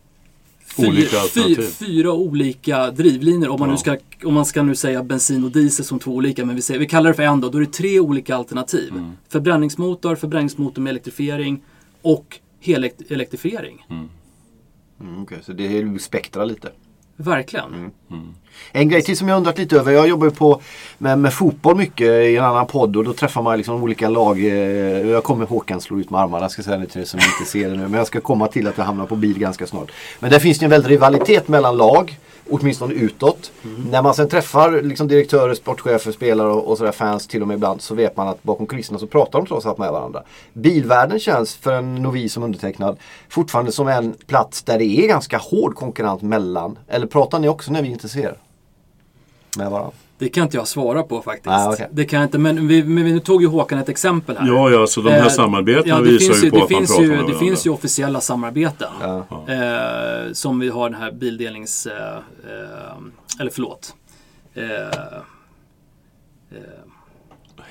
fyra, Olika alternativ. fyra, fyra olika drivlinjer. Om man, nu Ja. ska, om man ska nu säga bensin och diesel som två olika, men vi, säger, vi kallar det för en då. Då är det tre olika alternativ. Mm. Förbränningsmotor, förbränningsmotor med elektrifiering och helelektrifiering. Mm, okej, Så det är ju spektra lite. Verkligen. En grej till som jag undrat lite över. Jag jobbar ju på med, med fotboll mycket i en annan podd och då träffar man liksom olika lag. eh, Jag kommer Håkan slå ut med armarna. Jag ska säga det till er som inte ser det nu. Men jag ska komma till att jag hamnar på bil ganska snart. Men där finns det en väldig rivalitet mellan lag. Åtminstone utåt. När man sen träffar liksom direktörer, sportchefer, spelare och, och sådär fans till och med ibland så vet man att bakom kulisserna så pratar de trots allt med varandra. Bilvärlden känns för en novis som undertecknad fortfarande som en plats där det är ganska hård konkurrens mellan. Eller pratar ni också när vi inte ser med varandra? Det kan inte jag svara på faktiskt. Ah, okej. Det kan jag inte, men vi, men vi tog ju Håkan ett exempel här. Ja, ja, så de här Eh, samarbetena det visar finns ju på det att man finns pratar ju, med Det varandra. finns ju officiella samarbeten. Ja. Eh, som vi har den här bildelnings... Eh, eh, eller förlåt. Eh, eh,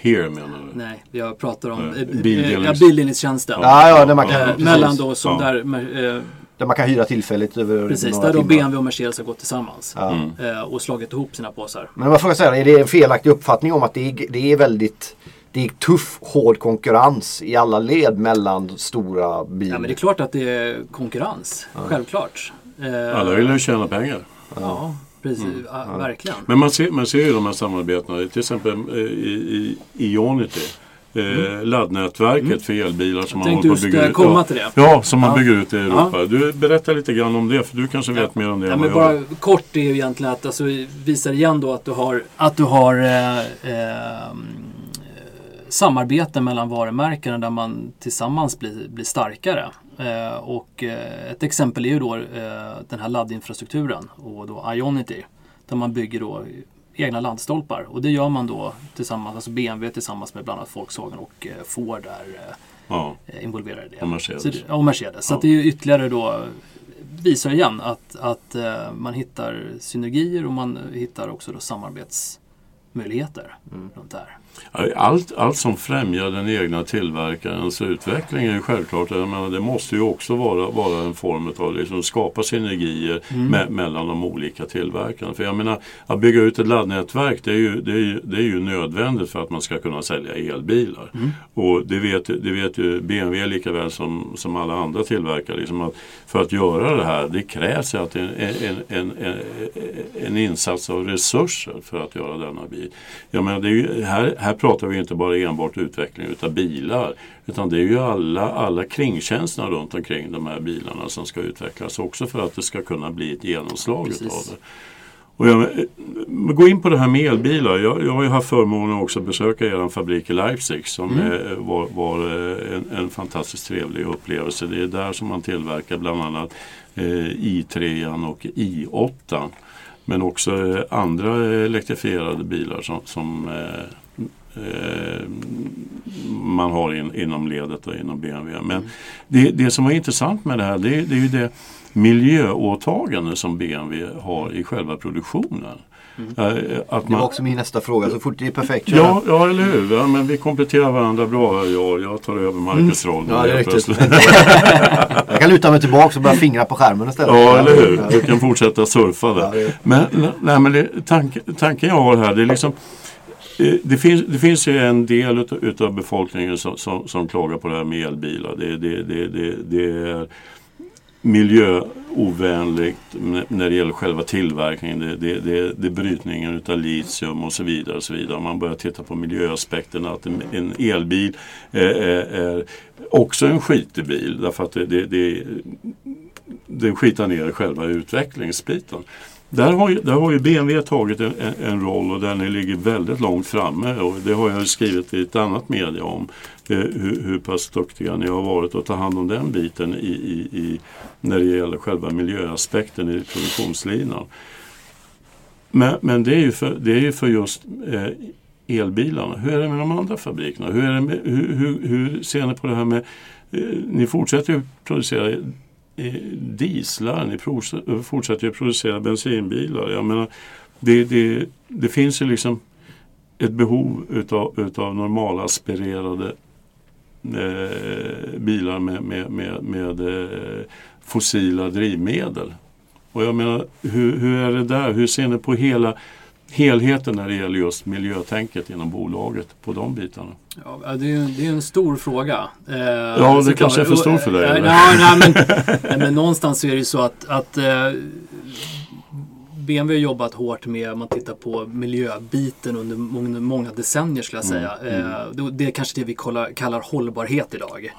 Here menar du? nej, jag pratar om eh, bildelnings- ja, bildelningstjänsten. Ja, ja, man kan, Eh, mellan då som Ja. där... Där man kan hyra tillfälligt över precis, några där då timmar. BMW och Mercedes har gått tillsammans. Ja. Mm. Eh, och slagit ihop sina påsar. Men om jag frågar så här, är det en felaktig uppfattning om att det är, det är väldigt det är tuff, hård konkurrens i alla led mellan stora bilar? Ja, men det är klart att det är konkurrens. Självklart. Eh, Alla vill ju tjäna pengar. Ja, precis. Mm. Ja, verkligen. Men man ser, man ser ju de här samarbetena, till exempel eh, i, i Ionity. Eh, laddnätverket för elbilar som man Mm. Tänkte håller på att bygga ut. komma ja. till det. Ja, som man Ja. bygger ut i Europa. Du berättar lite grann om det, för du kanske vet mer om det Ja, än men vad jag bara kort är ju egentligen att alltså, visar igen då att du har, att du har eh, eh, samarbete mellan varumärken där man tillsammans blir, blir starkare. Eh, och eh, ett exempel är ju då eh, den här laddinfrastrukturen och då Ionity. Där man bygger då egna laddstolpar och det gör man då tillsammans, alltså BMW tillsammans med bland annat Volkswagen och eh, Ford är eh, Ja, involverade i det. Och Mercedes. Så det, och Mercedes. Så Ja. att det är ytterligare då visar igen att, att eh, man hittar synergier och man hittar också då samarbetsmöjligheter Mm. runt det här. Allt, allt som främjar den egna tillverkarens utveckling är ju självklart. Menar, det måste ju också vara, vara en form av liksom skapa synergier me, mellan de olika tillverkarna. För jag menar, att bygga ut ett laddnätverk det är, ju, det, är ju, det är ju nödvändigt för att man ska kunna sälja elbilar. Och det vet, det vet ju BMW lika väl som, som alla andra tillverkare. Liksom att för att göra det här, det krävs att en, en, en, en, en insats av resurser för att göra denna bil. Jag menar, det är ju, här, här pratar vi inte bara enbart utveckling utav bilar utan det är ju alla, alla kringtjänsterna runt omkring de här bilarna som ska utvecklas också för att det ska kunna bli ett genomslag Precis. utav det. Och jag, eh, gå in på det här med elbilar. Jag, jag har ju haft förmånen också att besöka er fabrik i Leipzig som eh, var, var eh, en, en fantastiskt trevlig upplevelse. Det är där som man tillverkar bland annat eh, i3 och i8. Men också eh, andra elektrifierade bilar som, som eh, eh, man har in, inom ledet och inom BMW. Men det, det som var intressant med det här det, det är ju det miljöåtagande som BMW har i själva produktionen. Eh, Att Det var man, också min nästa fråga. Så fort det är perfekt Ja, ja, eller hur? Ja, men vi kompletterar varandra bra. Jag, jag tar över Marcus roll. Ja, det är riktigt. Jag kan luta mig tillbaka och börja fingra på skärmen istället. Ja, eller hur? Du kan fortsätta surfa Ja, där. det- Men, nej, men det, tank, tanken jag har här, det är liksom Eh, det finns, det finns ju en del utav, utav befolkningen som, som, som klagar på det här med elbilar. Det, det, det, det, det är miljöovänligt när det gäller själva tillverkningen. Det, det, det, det är brytningen utav litium och så vidare. Och så vidare. Man börjar titta på miljöaspekterna att en, en elbil är, är, är också en skitig bil. Därför att det, det, det, det skitar ner själva utvecklingsbiten. Där har, ju, där har ju BMW tagit en, en, roll och där ni ligger väldigt långt framme och det har jag skrivit i ett annat media om eh, hur, hur pass duktiga ni har varit att ta hand om den biten i, i, i, när det gäller själva miljöaspekten i produktionslinan. Men, men det, är ju för, det är ju för just eh, elbilarna. Hur är det med de andra fabrikerna? Hur, är det med, hur, hur, hur ser ni på det här med... Eh, ni fortsätter ju producera dieslar, ni fortsätter ju producera bensinbilar. Jag menar, det, det, det finns ju liksom ett behov utav, utav normalaspirerade eh, bilar med, med, med, med eh, fossila drivmedel. Och jag menar, hur, hur är det där? Hur ser ni på hela helheten när det gäller just miljötänket inom bolaget på de bitarna? Ja, det, är, det är en stor fråga. Eh, ja, det kanske är för stor för dig. Eh, nej, nej, men, nej, men någonstans är det ju så att, att eh, BMW har jobbat hårt med, om man tittar på miljöbiten under många, många decennier skulle jag säga. Mm, mm. Eh, det är kanske det vi kallar, kallar hållbarhet idag.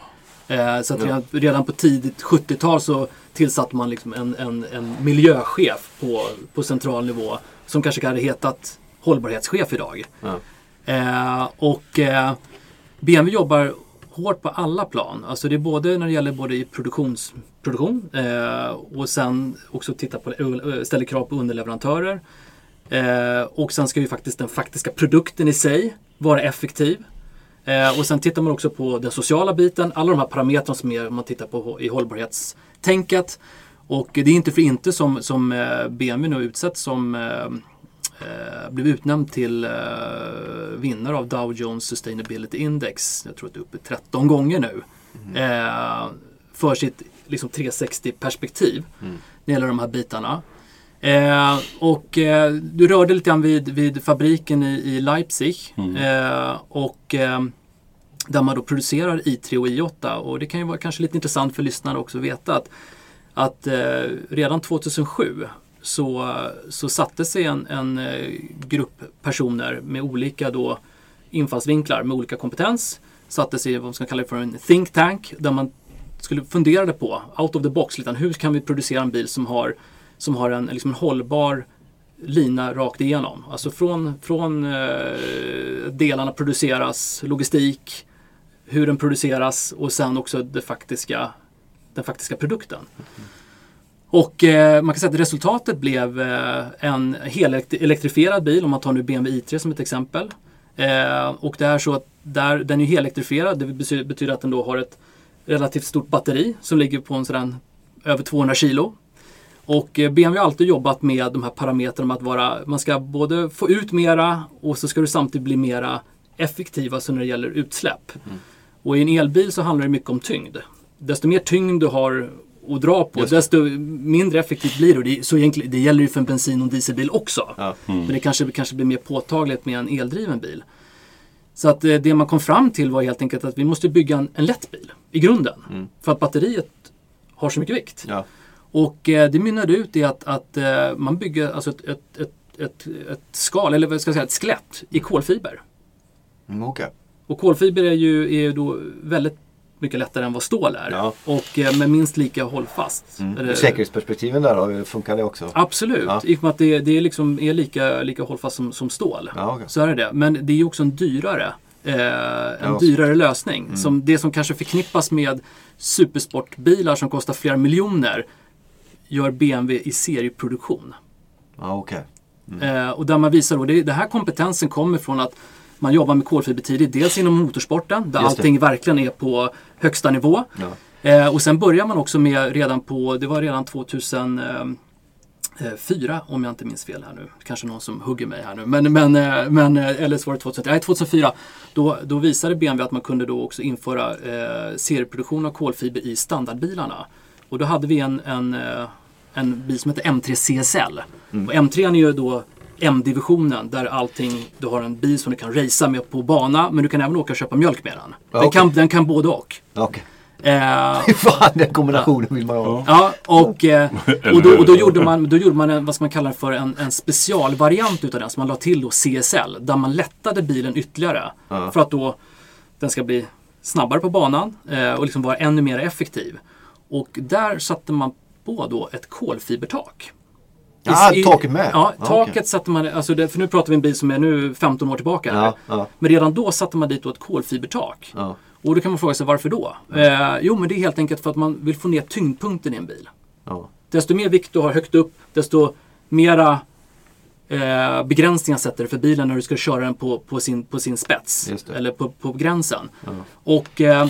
Eh, så att redan, redan, på tidigt 70-tal så tillsatte man liksom en, en, en miljöchef på, på central nivå som kanske hade hetat hållbarhetschef idag. Ja. Eh, och eh, BMW jobbar hårt på alla plan. Alltså det är både när det gäller både i produktions, produktion eh, och sen också titta på, eh, ställer krav på underleverantörer. Eh, och sen ska ju faktiskt den faktiska produkten i sig vara effektiv. Eh, och sen tittar man också på den sociala biten, alla de här parametrarna som är, man tittar på i hållbarhetstänket. Och det är inte för inte som, som eh, BMW nu utsätts som eh, eh, blev utnämnd till eh, vinnare av Dow Jones Sustainability Index. Jag tror att det är uppe 13 gånger nu. Mm. Eh, för sitt liksom, 360-perspektiv mm. när det gäller de här bitarna. Eh, och eh, du rörde lite grann vid, vid fabriken i, i Leipzig. Mm. Eh, och eh, där man då producerar i3 och i8. Och det kan ju vara kanske lite intressant för lyssnarna också att veta att, att eh, redan 2007 så, så satte sig en, en eh, grupp personer med olika då infallsvinklar, med olika kompetens. Satte sig i vad man ska kalla för en think tank där man skulle fundera på, out of the box, lite, hur kan vi producera en bil som har, som har en, liksom en hållbar lina rakt igenom. Alltså från, från eh, delarna produceras, logistik, hur den produceras och sen också det faktiska, den faktiska produkten. Mm. Och eh, man kan säga att resultatet blev eh, en helelektrifierad bil om man tar nu BMW i3 som ett exempel. Eh, och det är så att där, den är helelektrifierad. Det betyder att den då har ett relativt stort batteri som ligger på en sådan över 200 kilo. Och eh, BMW har alltid jobbat med de här parametrarna att vara, man ska både få ut mera och så ska du samtidigt bli mera effektiv alltså när det gäller utsläpp. Mm. Och i en elbil så handlar det mycket om tyngd. Desto mer tyngd du har att dra på, desto mindre effektivt blir det. så egentligen, det gäller ju för en bensin och dieselbil också. Ja. Mm. Men det kanske, kanske blir mer påtagligt med en eldriven bil. Så att eh, det man kom fram till var helt enkelt att vi måste bygga en, en lätt bil i grunden. Mm. För att batteriet har så mycket vikt. Ja. Och eh, det mynnade ut i att, att eh, man bygger alltså ett, ett, ett, ett, ett skal, eller vad ska jag säga, ett skelett i kolfiber. Mm, okay. Och kolfiber är ju, är då väldigt mycket lättare än vad stål är. Ja. Och eh, med minst lika hållfast. Mm. Säkerhetsperspektiven där då, funkar det också? Absolut, ja. i och med att det, det är, liksom, är lika, lika hållfast som, som stål. Ja, okay. Så är det. Men det är också en dyrare eh, en dyrare lösning. Mm. Som det som kanske förknippas med supersportbilar som kostar flera miljoner gör BMW i serieproduktion. Ja, okay. Mm. Eh, och där man visar då, det, det här kompetensen kommer från att man jobbar med kolfiber tidigt. Dels inom motorsporten där allting verkligen är på högsta nivå. Ja. Eh, och sen börjar man också med redan på, det var redan 2004 eh, om jag inte minns fel här nu. Kanske någon som hugger mig här nu. Men, men, eh, men eh, eller så var det 2003, nej, 2004. Då, då visade BMW att man kunde då också införa eh, serieproduktion av kolfiber i standardbilarna. Och då hade vi en, en, en bil som heter M3 CSL. Mm. Och M3 är ju då M-divisionen där allting, du har en bil som du kan racea med på bana men du kan även åka och köpa mjölk med den. Den, okay. kan, den kan både och. Okay. Eh, Fan, den kombinationen vill man ha. Ja, och, eh, och, då, och då, gjorde man, då gjorde man en, vad ska man kalla för en, en specialvariant utav den som man la till då CSL. Där man lättade bilen ytterligare. Ja. För att då den ska bli snabbare på banan eh, och liksom vara ännu mer effektiv. Och där satte man på då ett kolfibertak. Ja, ah, taket med? Ja, taket okay. satte man, alltså det, för nu pratar vi en bil som är nu 15 år tillbaka. Ja, ja. Men redan då satte man dit då ett kolfibertak. Ja. Och då kan man fråga sig varför då? Eh, jo, men det är helt enkelt för att man vill få ner tyngdpunkten i en bil. Desto mer vikt du har högt upp, desto mera eh, begränsningar sätter för bilen när du ska köra den på, på, sin, på sin spets. Eller på, på gränsen. Och, eh,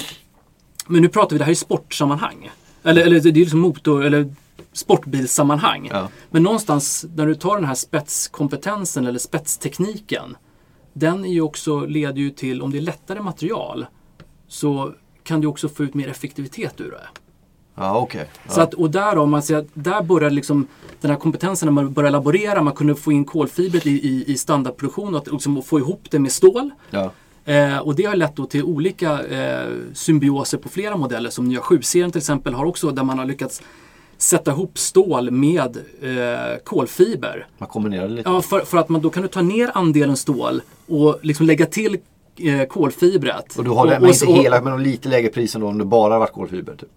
men nu pratar vi det här i sportsammanhang. Eller, eller det är liksom motor eller sportbilssammanhang. Ja. Men någonstans när du tar den här spetskompetensen eller spetstekniken. Den är ju också, leder ju till, om det är lättare material, så kan du också få ut mer effektivitet ur det. Ja, okej. Så att, och där, om man att där började liksom den här kompetensen när man började laborera, man kunde få in kolfibret i, i, i standardproduktion och att liksom få ihop det med stål. Ja. Eh, och det har lett då till olika eh, symbioser på flera modeller som nya 7-serien till exempel har också där man har lyckats sätta ihop stål med eh, kolfiber. Man kombinerar det lite. Ja, för, för att man då kan du ta ner andelen stål och liksom lägga till eh, kolfibret. Och du håller och, och- inte hela, men lite lägre pris än om det bara varit kolfiber. Typ.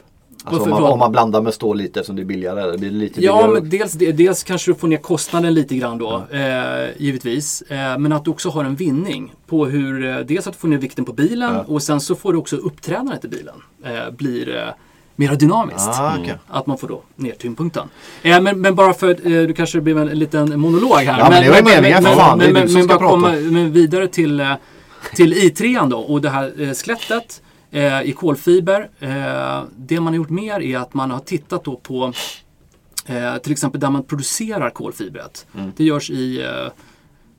Alltså om man, om man blandar med stål lite eftersom det är billigare. Det blir lite Ja, billigare. men dels, dels kanske du får ner kostnaden lite grann då, eh, givetvis. Eh, men att du också har en vinning på hur, eh, dels att du får ner vikten på bilen Ja. och sen så får du också uppträdandet i bilen. Eh, blir eh, mer dynamiskt. Ah, okej. Att man får då ner tyngdpunkten. Eh, men, men bara för att eh, du kanske blir en liten monolog här. Ja, men det var ju meningen, för fan, men, som men, ska bara komma men vidare till, eh, till i3 då och det här eh, skelettet eh, i kolfiber. Eh, det man har gjort mer är att man har tittat då på eh, till exempel där man producerar kolfibret. Mm. Det görs i eh,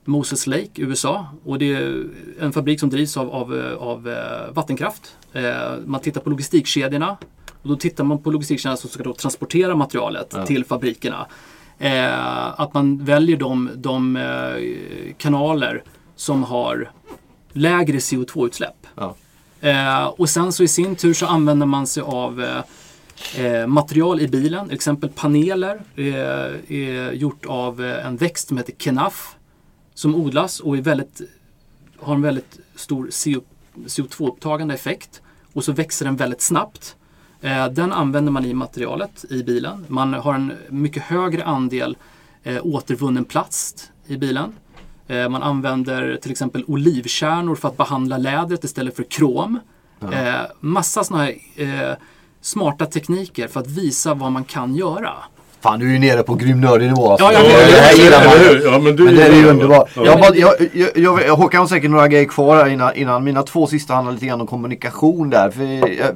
Moses Lake, USA. Och det är en fabrik som drivs av, av, eh, av eh, vattenkraft. Man tittar på logistikkedjorna. Och då tittar man på logistikkedjorna som ska då transportera materialet Ja. till fabrikerna. Att man väljer de, de kanaler som har lägre CO2-utsläpp. Ja. Eh, och sen så i sin tur så använder man sig av eh, eh material i bilen. Till exempel paneler eh, är gjort av eh, en växt som heter kenaf. Som odlas och är väldigt, har en väldigt stor CO, CO2-upptagande effekt. Och så växer den väldigt snabbt. Eh, den använder man i materialet i bilen. Man har en mycket högre andel eh, återvunnen plast i bilen. Eh, man använder till exempel olivkärnor för att behandla lädret istället för krom. Eh, massa sådana här eh, smarta tekniker för att visa vad man kan göra. Fan, du är ju nere på grym nivå. Alltså. Ja, ja, ja, det här ja, gillar man. Ja, men du Men det är ju underbart. Ja. Jag, jag, jag, jag, Håkan har säkert några grejer kvar här innan, innan. Mina två sista handlar lite grann om kommunikation där. För jag,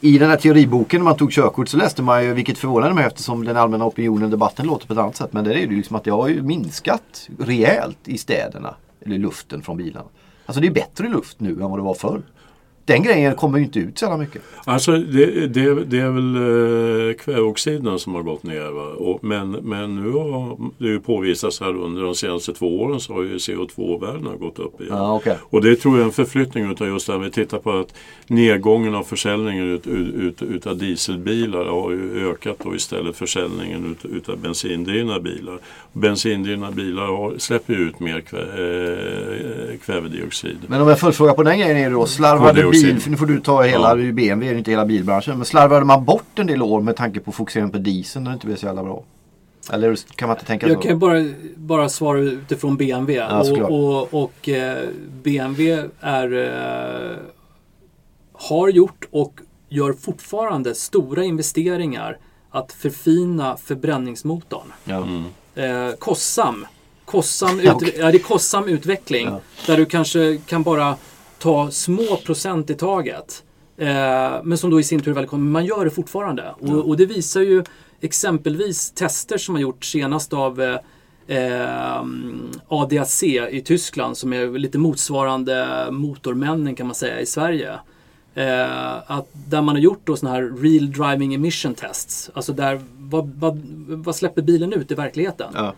i den här teoriboken när man tog körkort så läste man ju, vilket förvånade mig eftersom den allmänna opinionen, debatten låter på ett annat sätt. Men det är ju liksom att det har ju minskat rejält i städerna. Eller luften från bilarna. Alltså det är bättre luft nu än vad det var förr. Den grejen kommer ju inte ut så jävla mycket. Alltså det, det, det är väl eh, kväveoxiderna som har gått ner. Va? Och, men, men nu har det ju påvisats här under de senaste två åren så har ju CO2-värdena gått upp igen. Ja, okej. Och det tror jag är en förflyttning utav just det här. Vi tittar på att nedgången av försäljningen ut, ut, ut, utav dieselbilar har ju ökat då istället försäljningen ut, utav bensindrivna bilar. Bensindrivna bilar har, släpper ju ut mer kvä, eh, kvävedioxid. Men om jag följdfrågar på den grejen är det då, slarvade. Bil, för nu får du ta hela, Ja. BMW är ju inte hela bilbranschen, men slarvade man bort en del år med tanke på fokuseringen på dieseln när det inte blev så jävla bra? Eller kan man inte tänka Jag så? kan ju bara, bara svara utifrån BMW. Ja, och och, och eh, BMW är, eh, har gjort och gör fortfarande stora investeringar att förfina förbränningsmotorn. Ja. Mm. Eh, kostsam. Kostsam, Ja, ut, okej. ja, det är kostsam utveckling. Ja. Där du kanske kan bara ta små procent i taget. Eh, men som då i sin tur väldigt Men man gör det fortfarande. Och, och det visar ju exempelvis tester som har gjorts senast av eh, eh, ADAC i Tyskland som är lite motsvarande motormännen kan man säga i Sverige. Eh, att där man har gjort då såna här real driving emission tests. Alltså där, vad, vad, vad släpper bilen ut i verkligheten? Ja.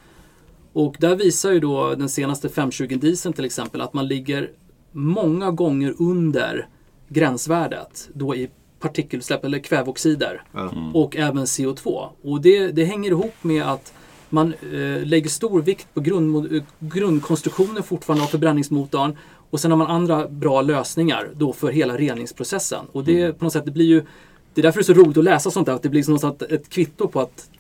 Och där visar ju då den senaste 520 dieseln till exempel att man ligger många gånger under gränsvärdet då i partikelutsläpp eller kväveoxider Ja. och även CO2. Och det, det hänger ihop med att man eh, lägger stor vikt på grund, grundkonstruktionen fortfarande av förbränningsmotorn och sen har man andra bra lösningar då för hela reningsprocessen. Och det på något sätt, det blir ju det är därför det är så roligt att läsa sånt där, att det blir som något ett kvitto på att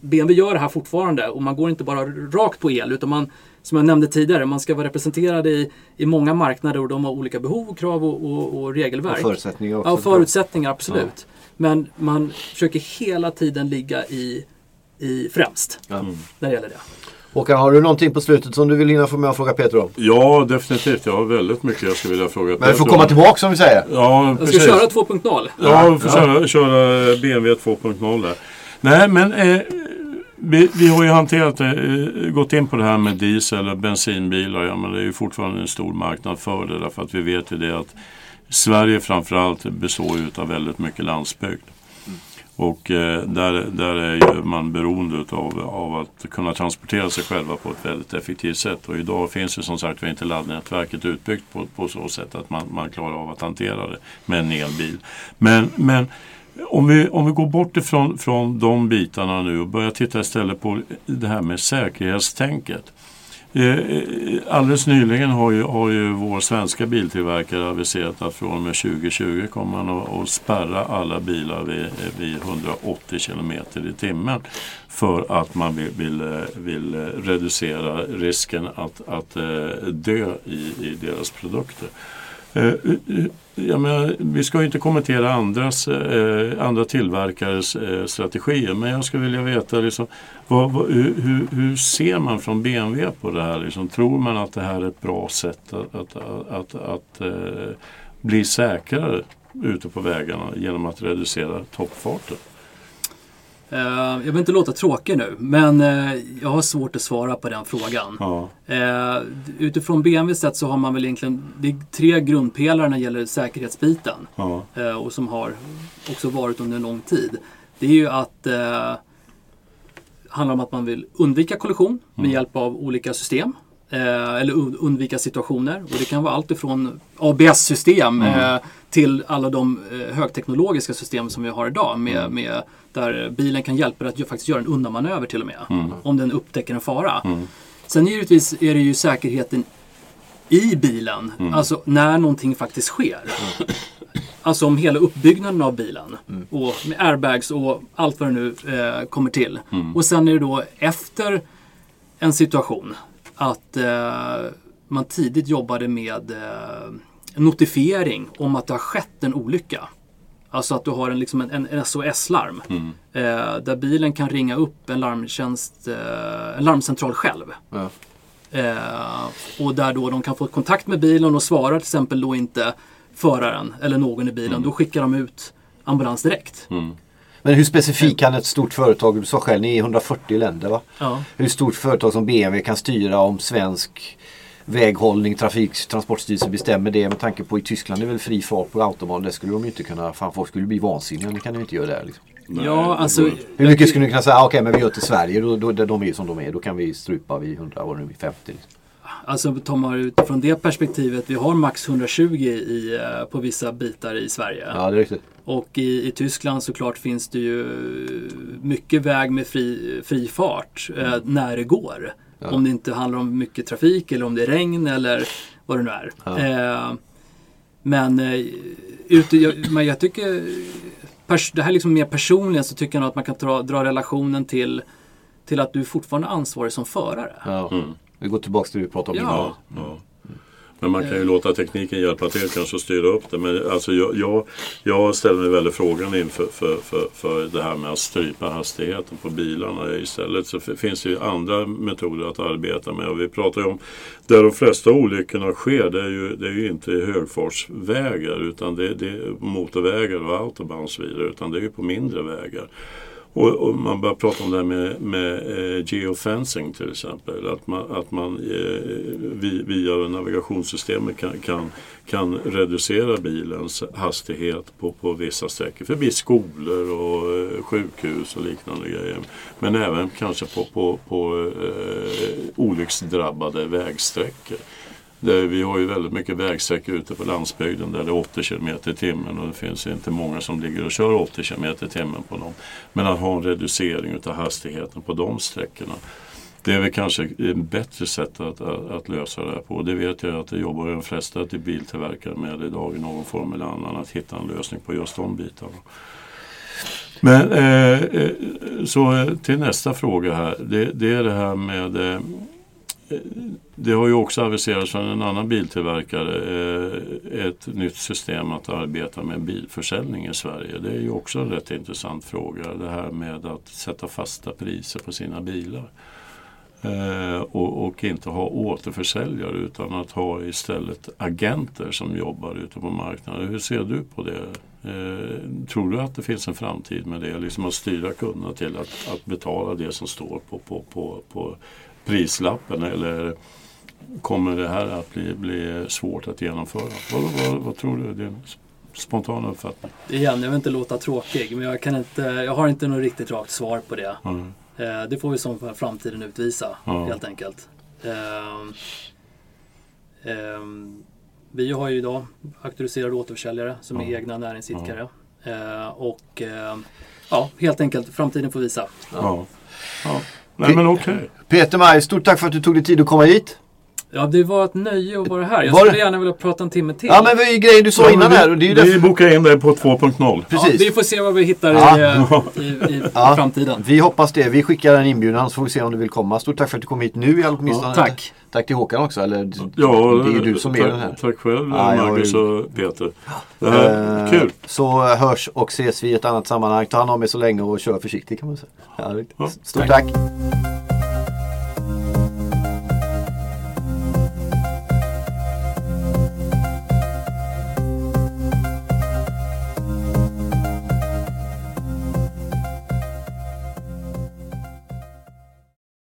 BMW gör det här fortfarande och man går inte bara rakt på el utan man, som jag nämnde tidigare, man ska vara representerad i, i många marknader och de har olika behov, krav och, och, och regelverk. Och förutsättningar också. Ja, förutsättningar absolut. Men man försöker hela tiden ligga i, i främst Ja. när det gäller det. Håkan, har du någonting på slutet som du vill hinna få med och fråga Peter om? Ja, definitivt. Jag har väldigt mycket jag skulle vilja fråga Men vi får Peter komma om. tillbaka som vi säger. Ja, Jag ska precis. köra 2.0. Ja, vi får köra, köra BMW 2.0 där. Nej, men eh, vi, vi har ju hanterat det, eh, gått in på det här med diesel och bensinbilar. Ja, men det är ju fortfarande en stor marknad för det. Därför att vi vet ju det att Sverige framförallt består ju av väldigt mycket landsbygd. Och eh, där, där är ju man beroende av, av att kunna transportera sig själva på ett väldigt effektivt sätt. Och idag finns ju som sagt inte laddnätverket utbyggt på, på så sätt att man, man klarar av att hantera det med en elbil. Men, men om vi, om vi går bort ifrån från de bitarna nu och börjar titta istället på det här med säkerhetstänket. Eh, eh Alldeles nyligen har ju, har ju vår svenska biltillverkare aviserat att från och med 2020 kommer man att, att spärra alla bilar vid, vid 180 km i timmen för att man vill, vill, vill reducera risken att, att eh, dö i, i deras produkter. Eh, eh, eh, ja, men, vi ska ju inte kommentera andras, eh, andra tillverkares eh, strategier men jag skulle vilja veta liksom, vad, vad, hur, hur- ser man från BMW på det här? Liksom, tror man att det här är ett bra sätt att, att, att, att, att eh, bli säkrare ute på vägarna genom att reducera toppfarten? Eh, jag vill inte låta tråkig nu, men eh, jag har svårt att svara på den frågan. Ja, Eh, utifrån BMWs sätt så har man väl egentligen det är tre grundpelare när det gäller säkerhetsbiten. ja, och som har också varit under en lång tid. Det är ju att eh, handlar om att man vill undvika kollision med hjälp av olika system. Eh, eller un- undvika situationer. Och det kan vara allt ifrån ABS-system eh, till alla de eh, högteknologiska system som vi har idag. Med, med, där bilen kan hjälpa dig att faktiskt göra en undanmanöver till och med. Om den upptäcker en fara. Sen givetvis är det ju säkerheten i bilen. Alltså när någonting faktiskt sker. Alltså om hela uppbyggnaden av bilen. Och med airbags och allt vad det nu eh, kommer till. Och sen är det då efter en situation att eh, man tidigt jobbade med eh, notifiering om att det har skett en olycka. Alltså att du har en, liksom en, en SOS-larm. Eh, där bilen kan ringa upp en larmtjänst, eh, en larmcentral själv. Ja. Eh, och där då de kan få kontakt med bilen och svarar till exempel då inte föraren eller någon i bilen. Då skickar de ut ambulans direkt. Men hur specifik kan ett stort företag, du sa själv, ni är i 140 länder va? Ja. Hur stort företag som BMW kan styra om svensk väghållning, trafik, transportstyrelse bestämmer det med tanke på i Tyskland är väl fri fart på autobahn. Det skulle de ju inte kunna, fan folk skulle bli vansinniga. Det kan de inte göra där. Liksom. Nej, ja, det alltså. Hur mycket skulle ni kunna säga, ah, okej men vi gör till Sverige, då, då, de är ju som de är, då kan vi strupa vid 100, vad nu är, 50. Liksom. Alltså tar man utifrån det perspektivet. Vi har max 120 i, eh, på vissa bitar i Sverige. Ja, det är riktigt. Och i, i Tyskland såklart finns det ju mycket väg med fri, fri fart eh, när det går. Om det inte handlar om mycket trafik eller om det är regn eller vad det nu är. Eh, men, eh, ute, jag, men jag tycker, pers, det här är liksom mer personligen så tycker jag nog att man kan dra, dra relationen till, till att du är fortfarande ansvarig som förare. Ja. Vi går tillbaka till det vi pratade om Ja. innan. Ja. Men man kan ju låta tekniken hjälpa till kanske att styra upp det. Men alltså jag, jag, jag ställer mig väldigt frågan inför för, för, för det här med att strypa hastigheten på bilarna. Istället så finns det ju andra metoder att arbeta med. Och vi pratar ju om där de flesta olyckorna sker. Det är ju, det är ju inte högfartsvägar utan det, det är motorvägar och autobahn och så vidare. Utan det är ju på mindre vägar. Och, och man börjar prata om det här med, med eh, geofencing till exempel. Att man, att man eh, via navigationssystemet kan, kan, kan reducera bilens hastighet på, på vissa sträckor. Förbi skolor och eh, sjukhus och liknande grejer. Men även kanske på, på, på eh, olycksdrabbade vägsträckor. Det, vi har ju väldigt mycket vägsträckor ute på landsbygden där det är 80 km i timmen och det finns inte många som ligger och kör 80 km i timmen på dem. Men att ha en reducering utav hastigheten på de sträckorna. Det är väl kanske ett bättre sätt att, att, att lösa det här på. Det vet jag att det jobbar de flesta till biltillverkare med idag i någon form eller annan. Att hitta en lösning på just de bitarna. Men eh, eh så till nästa fråga här. Det, det är det här med eh, det har ju också aviserats från en annan biltillverkare eh, ett nytt system att arbeta med bilförsäljning i Sverige. Det är ju också en rätt intressant fråga. Det här med att sätta fasta priser på sina bilar. Eh, och, och inte ha återförsäljare utan att ha istället agenter som jobbar ute på marknaden. Hur ser du på det? Eh, tror du att det finns en framtid med det? Liksom att styra kunderna till att, att betala det som står på, på, på, på prislappen eller kommer det här att bli, bli svårt att genomföra? Vad, vad, vad tror du? Din spontana uppfattning? Igen, jag vill inte låta tråkig men jag, kan inte, jag har inte något riktigt rakt svar på det. Mm. Eh, det får vi som framtiden utvisa Ja. helt enkelt. Ehm, ehm, vi har ju idag auktoriserade återförsäljare som är Ja. egna näringsidkare. Eh, och ehm, ja, helt enkelt framtiden får visa. Ja. ja. Nej men okej. Peter Maj, stort tack för att du tog dig tid att komma hit. Ja, det var ett nöje att vara här. Jag Var skulle det? gärna vilja prata en timme till. Ja men vad är grejen du sa Ja, innan vi, här och det är ju vi därför... bokar in dig på 2.0. Ja, Precis. vi får se vad vi hittar Ja. i, eh, i, i Ja. framtiden. Vi hoppas det. Vi skickar en inbjudan så får vi se om du vill komma. Stort tack för att du kom hit nu i alla åtminstone. Tack. Tack till Håkan också. Eller, Ja, det är ju du som är tack, den här. Tack själv Ja, har Marcus ju- och Peter. Här, Eh, kul. Så hörs och ses vi i ett annat sammanhang. Ta hand om er så länge och kör försiktigt kan man säga. Ja, Ja, Stort tack.